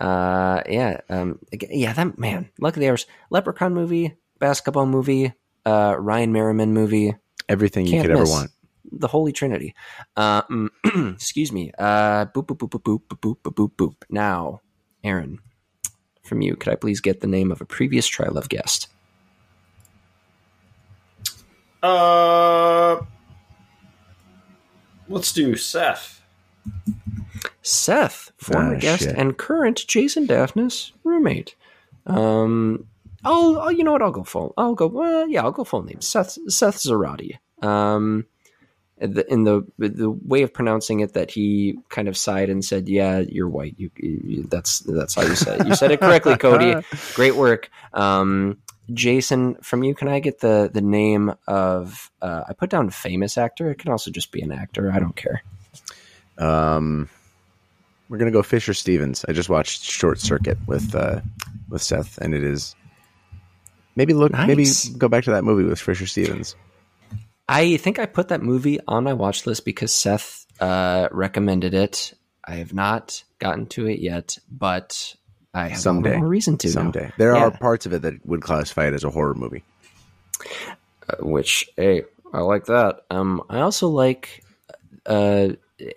Uh, yeah, um, yeah, that man. Luck of the Irish. Leprechaun movie, basketball movie, uh, Ryan Merriman movie, Everything you Can't could ever want. the Holy Trinity. Uh, mm, excuse me. Uh, boop boop boop boop boop boop boop boop boop. Now, Aaron, from you, could I please get the name of a previous Trylove guest? Uh, let's do Seth. Seth, former Ah, guest shit. and current Jason Daphnis roommate. Um, I'll, I'll, you know what? I'll go full. I'll go. Uh, yeah, I'll go full name. Seth Seth Zarati. Um, the, in the the way of pronouncing it that he kind of sighed and said, "Yeah, you're white. You, you that's that's how you said it. You said it correctly, Cody. Great work." Um, Jason, from you, can I get the the name of? Uh, I put down famous actor. It can also just be an actor. I don't care. Um, we're gonna go Fisher Stevens. I just watched Short Circuit with uh, with Seth, and it is maybe look Nice. maybe go back to that movie with Fisher Stevens. I think I put that movie on my watch list because Seth uh, recommended it. I have not gotten to it yet, but I have Someday. more reason to now. Someday there Yeah. are parts of it that would classify it as a horror movie. Uh, which hey, I like that. Um, I also like uh,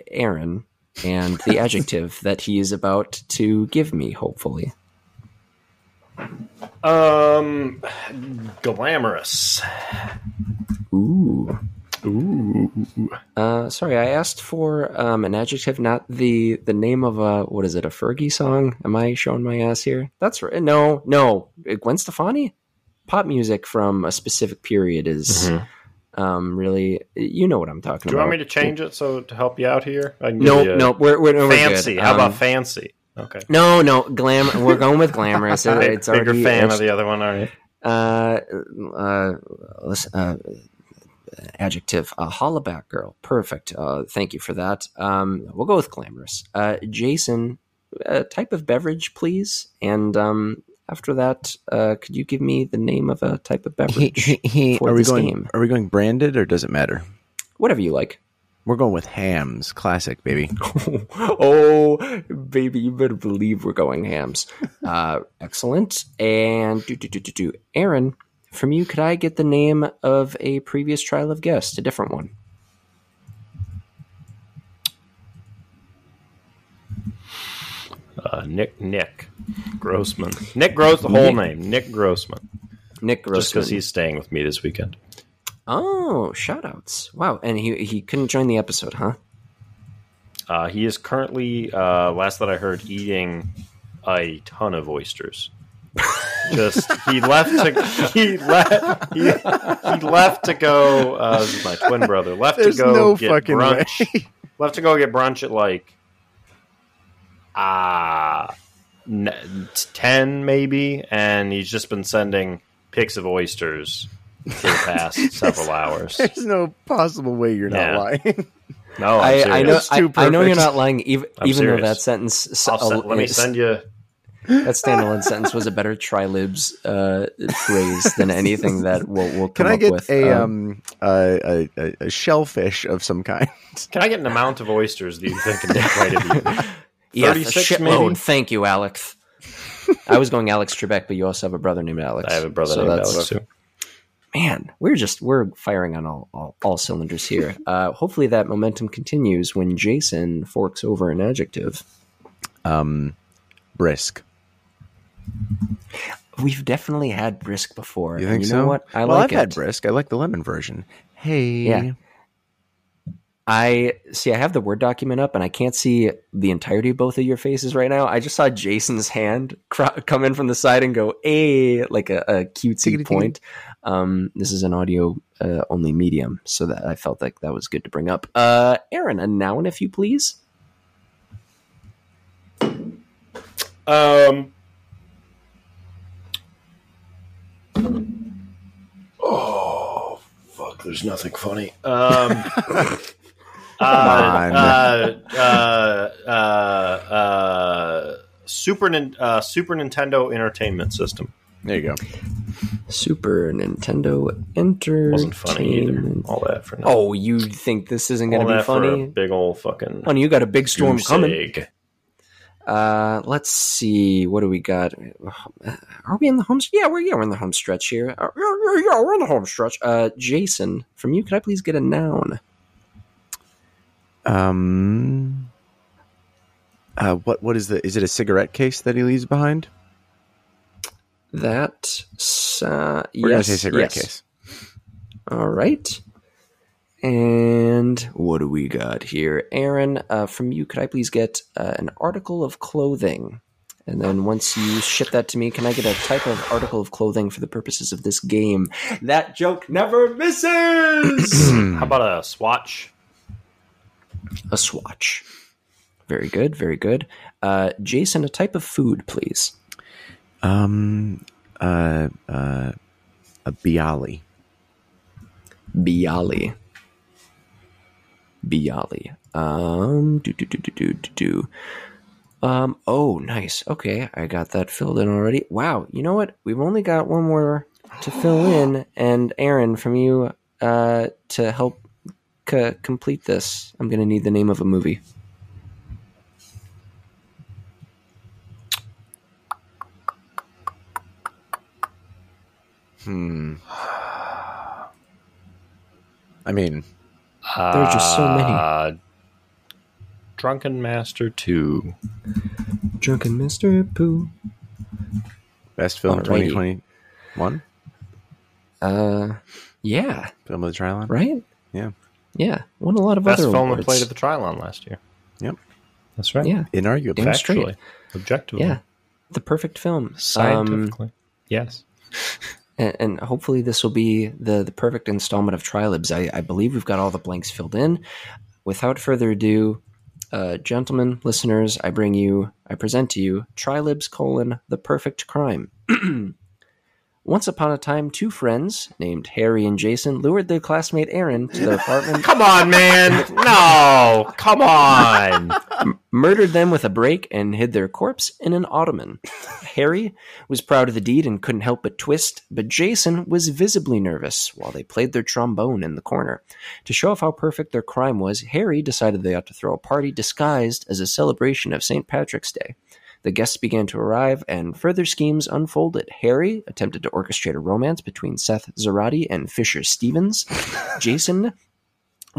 Aaron and the adjective that he is about to give me. Hopefully, Um, glamorous. ooh. Ooh. Uh, sorry, I asked for um, an adjective, not the the name of a what is it? A Fergie song? Am I showing my ass here? That's right. No, no. Gwen Stefani. Pop music from a specific period is um, really. You know what I'm talking Mm-hmm. Do you about. want me to change it so to help you out here? I can you. We're we're, no, we're fancy. good. How Um, about fancy? Okay. No, no, glam. We're going with glamorous. It- Big- it's bigger already, fan of the other one, are you? Uh, uh, listen, uh, adjective. Uh, hollaback girl. Perfect. Uh, thank you for that. Um, we'll go with glamorous. Uh, Jason, uh, type of beverage, please. And um, after that, uh, could you give me the name of a type of beverage for are we going? game? Are we going branded or does it matter? Whatever you like. We're going with Hamm's, classic baby. oh, baby, you better believe we're going Hamm's. Uh, excellent. And do, do, do, do, do. Aaron, from you, could I get the name of a previous Trylove guest, a different one? Uh, Nick Nick Grossman. Nick Gross, the whole name. Nick Grossman. Nick Grossman. Just Grossman. because he's staying with me this weekend. Oh, shout outs. Wow. And he, he couldn't join the episode, huh? Uh, he is currently, uh, last that I heard, eating a ton of oysters. Just he left to he left he, he left to go. Uh, this is my twin brother left There's to go no get fucking brunch. way. Left to go get brunch at like ah n- ten maybe, and he's just been sending pics of oysters for the past several hours. There's no possible way you're Yeah. not lying. No, I'm I, I know. serious. It's too I, I know you're not lying, even, I'm even though that sentence. s- I'll send- uh, let me send you. that standalone sentence was a better Trylibs uh, phrase than anything that we'll, we'll come Can I get with. a Um, um a, a, a shellfish of some kind? Can I get an amount of oysters that you think Nick might have eaten? Yeah, a 36 shitload. maybe? Thank you, Alex. I was going Alex Trebek, but you also have a brother named Alex. I have a brother So named Alex too. Man, we're just we're firing on all all, all cylinders here. Uh, hopefully, that momentum continues when Jason forks over an adjective. Um, brisk. We've definitely had brisk before. You think you so? know what? I well, like I've it. had brisk. I like the lemon version. Hey, Yeah. I see. I have the word document up, and I can't see the entirety of both of your faces right now. I just saw Jason's hand cr- come in from the side and go "a" like a, a cutesy Tickety-tickety. point. Um, this is an audio uh, only medium, so that I felt like that was good to bring up. Uh, Aaron, a noun, if you please. Um. Oh fuck! There's nothing funny. Um. uh, on. uh, uh, uh, uh, Super uh, Super Nintendo Entertainment System there you go. Super Nintendo Entertainment. wasn't funny either. All that for nothing. Oh, you think this isn't going to be that for a funny? big old fucking Honey, you got a big storm coming. egg. Uh, let's see. What do we got? Are we in the home? Yeah, we're yeah we're in the home stretch here. Uh, yeah, yeah, yeah, we're in the home stretch. Uh, Jason, from you, could I please get a noun? Um, uh, what what is the? Is it a cigarette case that he leaves behind? That uh, We're yes, gonna say cigarette yes. case. All right. And what do we got here, Aaron? Uh, from you, could I please get uh, an article of clothing? And then once you ship that to me, can I get a type of article of clothing for the purposes of this game? That joke never misses. How about a swatch? A swatch. Very good. Very good. Uh, Jason, a type of food, please. Um, uh, uh, a bialy. Bialy. Bialy. Um, do do do do do do do. Um, oh, nice. Okay, I got that filled in already. Wow, you know what? We've only got one more to fill in, and Aaron, from you, uh, to help c- complete this, I'm gonna need the name of a movie. Hmm. I mean, There are just so many. Uh, Drunken Master 2. Drunken Mister Pooh. best film Alrighty. 2021 Uh, yeah, film of the Trylon. right. Yeah. Yeah, won a lot of Best other film that awards. played at the Trylon last year. Yep. That's right. yeah, Inarguably. Damn straight. Objectively. yeah, the perfect film. Um, yes. And, and hopefully this will be the the perfect installment of Trylibs. I, I believe we've got all the blanks filled in. Without further ado, uh, gentlemen, listeners, I bring you, I present to you Trylibs colon the perfect crime. Once upon a time, two friends named Harry and Jason lured their classmate Aaron to their apartment, Come on, man. No. Come on. murdered them with a break and hid their corpse in an ottoman. Harry was proud of the deed and couldn't help but twist, but Jason was visibly nervous while they played their trombone in the corner. To show off how perfect their crime was, Harry decided they ought to throw a party disguised as a celebration of St. Patrick's Day. The guests began to arrive, and further schemes unfolded. Harry attempted to orchestrate a romance between Seth Zarati and Fisher Stevens. Jason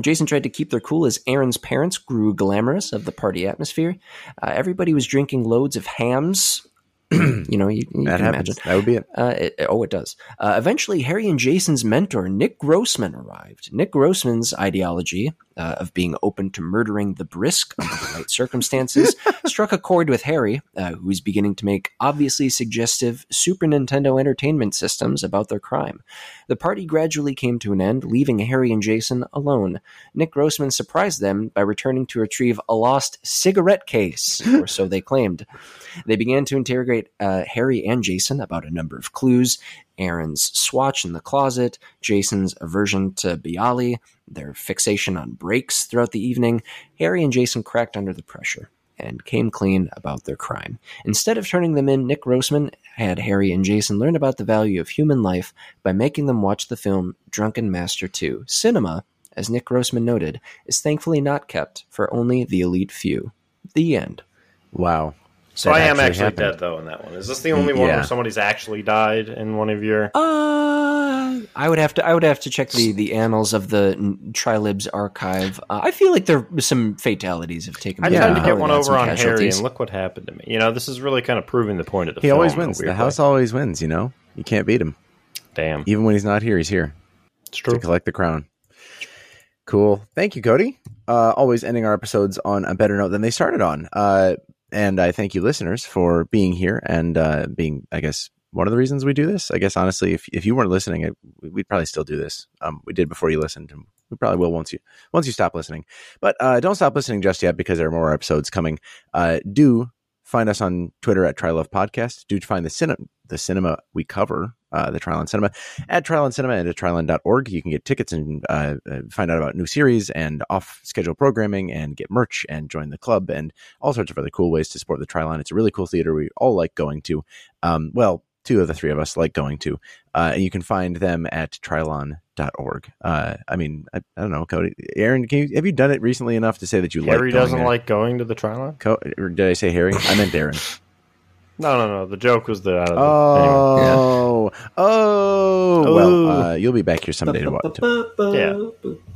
Jason tried to keep their cool as Aaron's parents grew glamorous of the party atmosphere. Uh, everybody was drinking loads of Hamm's. you know, you, you That can happens. imagine. That would be it. Uh, it, oh, it does. Uh, eventually, Harry and Jason's mentor, Nick Grossman, arrived. Nick Grossman's ideology uh, of being open to murdering the brisk under the right circumstances struck a chord with Harry, uh, who was beginning to make obviously suggestive Super Nintendo entertainment systems about their crime. The party gradually came to an end, leaving Harry and Jason alone. Nick Grossman surprised them by returning to retrieve a lost cigarette case, or so they claimed. They began to interrogate uh, Harry and Jason about a number of clues Aaron's swatch in the closet, Jason's aversion to Bialy, their fixation on breaks throughout the evening. Harry and Jason cracked under the pressure and came clean about their crime. Instead of turning them in, Nick Grossman had Harry and Jason learn about the value of human life by making them watch the film Drunken Master 2. Cinema, as Nick Grossman noted, is thankfully not kept for only the elite few. The end. Wow. So I am actually happened. dead though in that one. Is this the only one Yeah. where somebody's actually died in one of your? Uh, I would have to. I would have to check the, the annals of the Trylibs archive. Uh, I feel like there some fatalities have taken. I place. tried to get one over some on Harry, and look what happened to me. You know, this is really kind of proving the point of the He film. always wins. The house way. always wins, you know? You can't beat him. Damn, Even when he's not here, he's here it's to true. collect the crown. Cool. Thank you, Cody. Uh, always ending our episodes on a better note than they started on. Uh, and I thank you, listeners, for being here and uh, being, I guess, one of the reasons we do this. I guess, honestly, if, if you weren't listening, it, we'd probably still do this. Um, we did before you listened, and we probably will once you once you stop listening. But uh, don't stop listening just yet because there are more episodes coming. Uh, do find us on Twitter at Trylove Podcast. Do find the cinema the cinema we cover, uh, the Trylon Cinema, at Trylon Cinema and at trylon.org. You can get tickets and uh, uh, find out about new series and off schedule programming and get merch and join the club and all sorts of other cool ways to support the Trylon. It's a really cool theater we all like going to. Um, well, two of the three of us like going to. Uh, and you can find them at trylon.org. Uh, I mean, I, I don't know, Cody. Aaron, can you, have you done it recently enough to say that you like Harry going doesn't there? like going to the Trylon. Co- did I say Harry? I meant Darren. No, no, no. The joke was the. Out of the anyway. Oh, oh, Oh. well, uh, you'll be back here someday to watch. Yeah,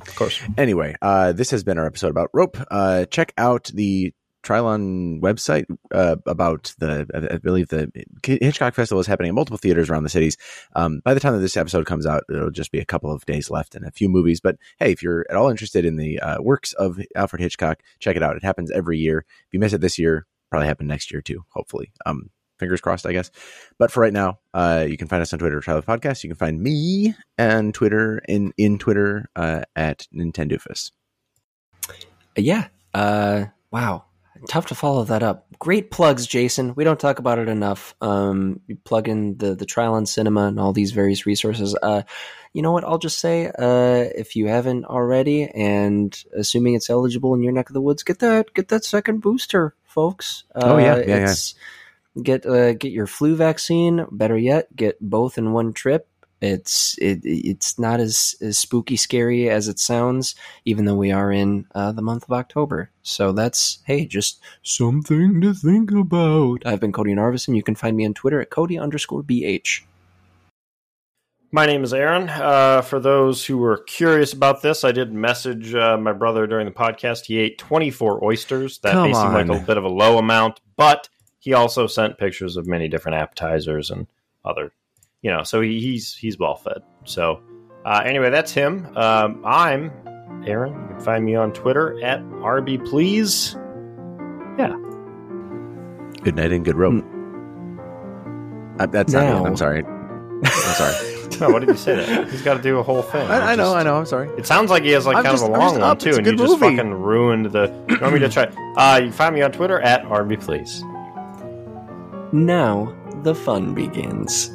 of course. Anyway, uh, this has been our episode about rope. Uh, check out the Trylon website uh, about the, I I believe the Hitchcock Festival is happening in multiple theaters around the cities. Um, by the time that this episode comes out, it'll just be a couple of days left and a few movies. But hey, if you're at all interested in the uh, works of Alfred Hitchcock, check it out. It happens every year. If you miss it this year, probably happen next year too. Hopefully, um, fingers crossed, I guess. But for right now, uh, you can find us on Twitter, Trylove Podcast. You can find me and Twitter in in Twitter uh, at Nintendoofus. yeah. Uh, wow. Tough to follow that up. Great plugs, Jason. We don't talk about it enough. Um, you plug in the the Trylon cinema and all these various resources. Uh, you know what? I'll just say, uh, if you haven't already, and assuming it's eligible in your neck of the woods, get that get that second booster, folks. Uh, Oh, yeah, yeah, it's, Get uh, get your flu vaccine. Better yet, get both in one trip. It's it it's not as, as spooky scary as it sounds, even though we are in uh, the month of October. So that's hey, just something to think about. I've been Cody Narvison. You can find me on Twitter at Cody underscore BH. My name is Aaron. Uh, for those who were curious about this, I did message uh, my brother during the podcast. He ate 24 oysters. That Come may seem like a bit of a low amount, but he also sent pictures of many different appetizers and other, you know, so he, he's he's well fed. So uh, anyway, that's him. Um, I'm Aaron. You can find me on Twitter at RB Please. Yeah. Good night and good rope. Uh, that's not it. I'm sorry. I'm sorry. No, what did you say that? He's got to do a whole thing. I, I know. I know. I'm sorry. It sounds like he has like I'm kind just- of a I'm long one up. too, It's and you good just fucking ruined the. You want me to try? Uh, you find me on Twitter at RB Please. Now the fun begins.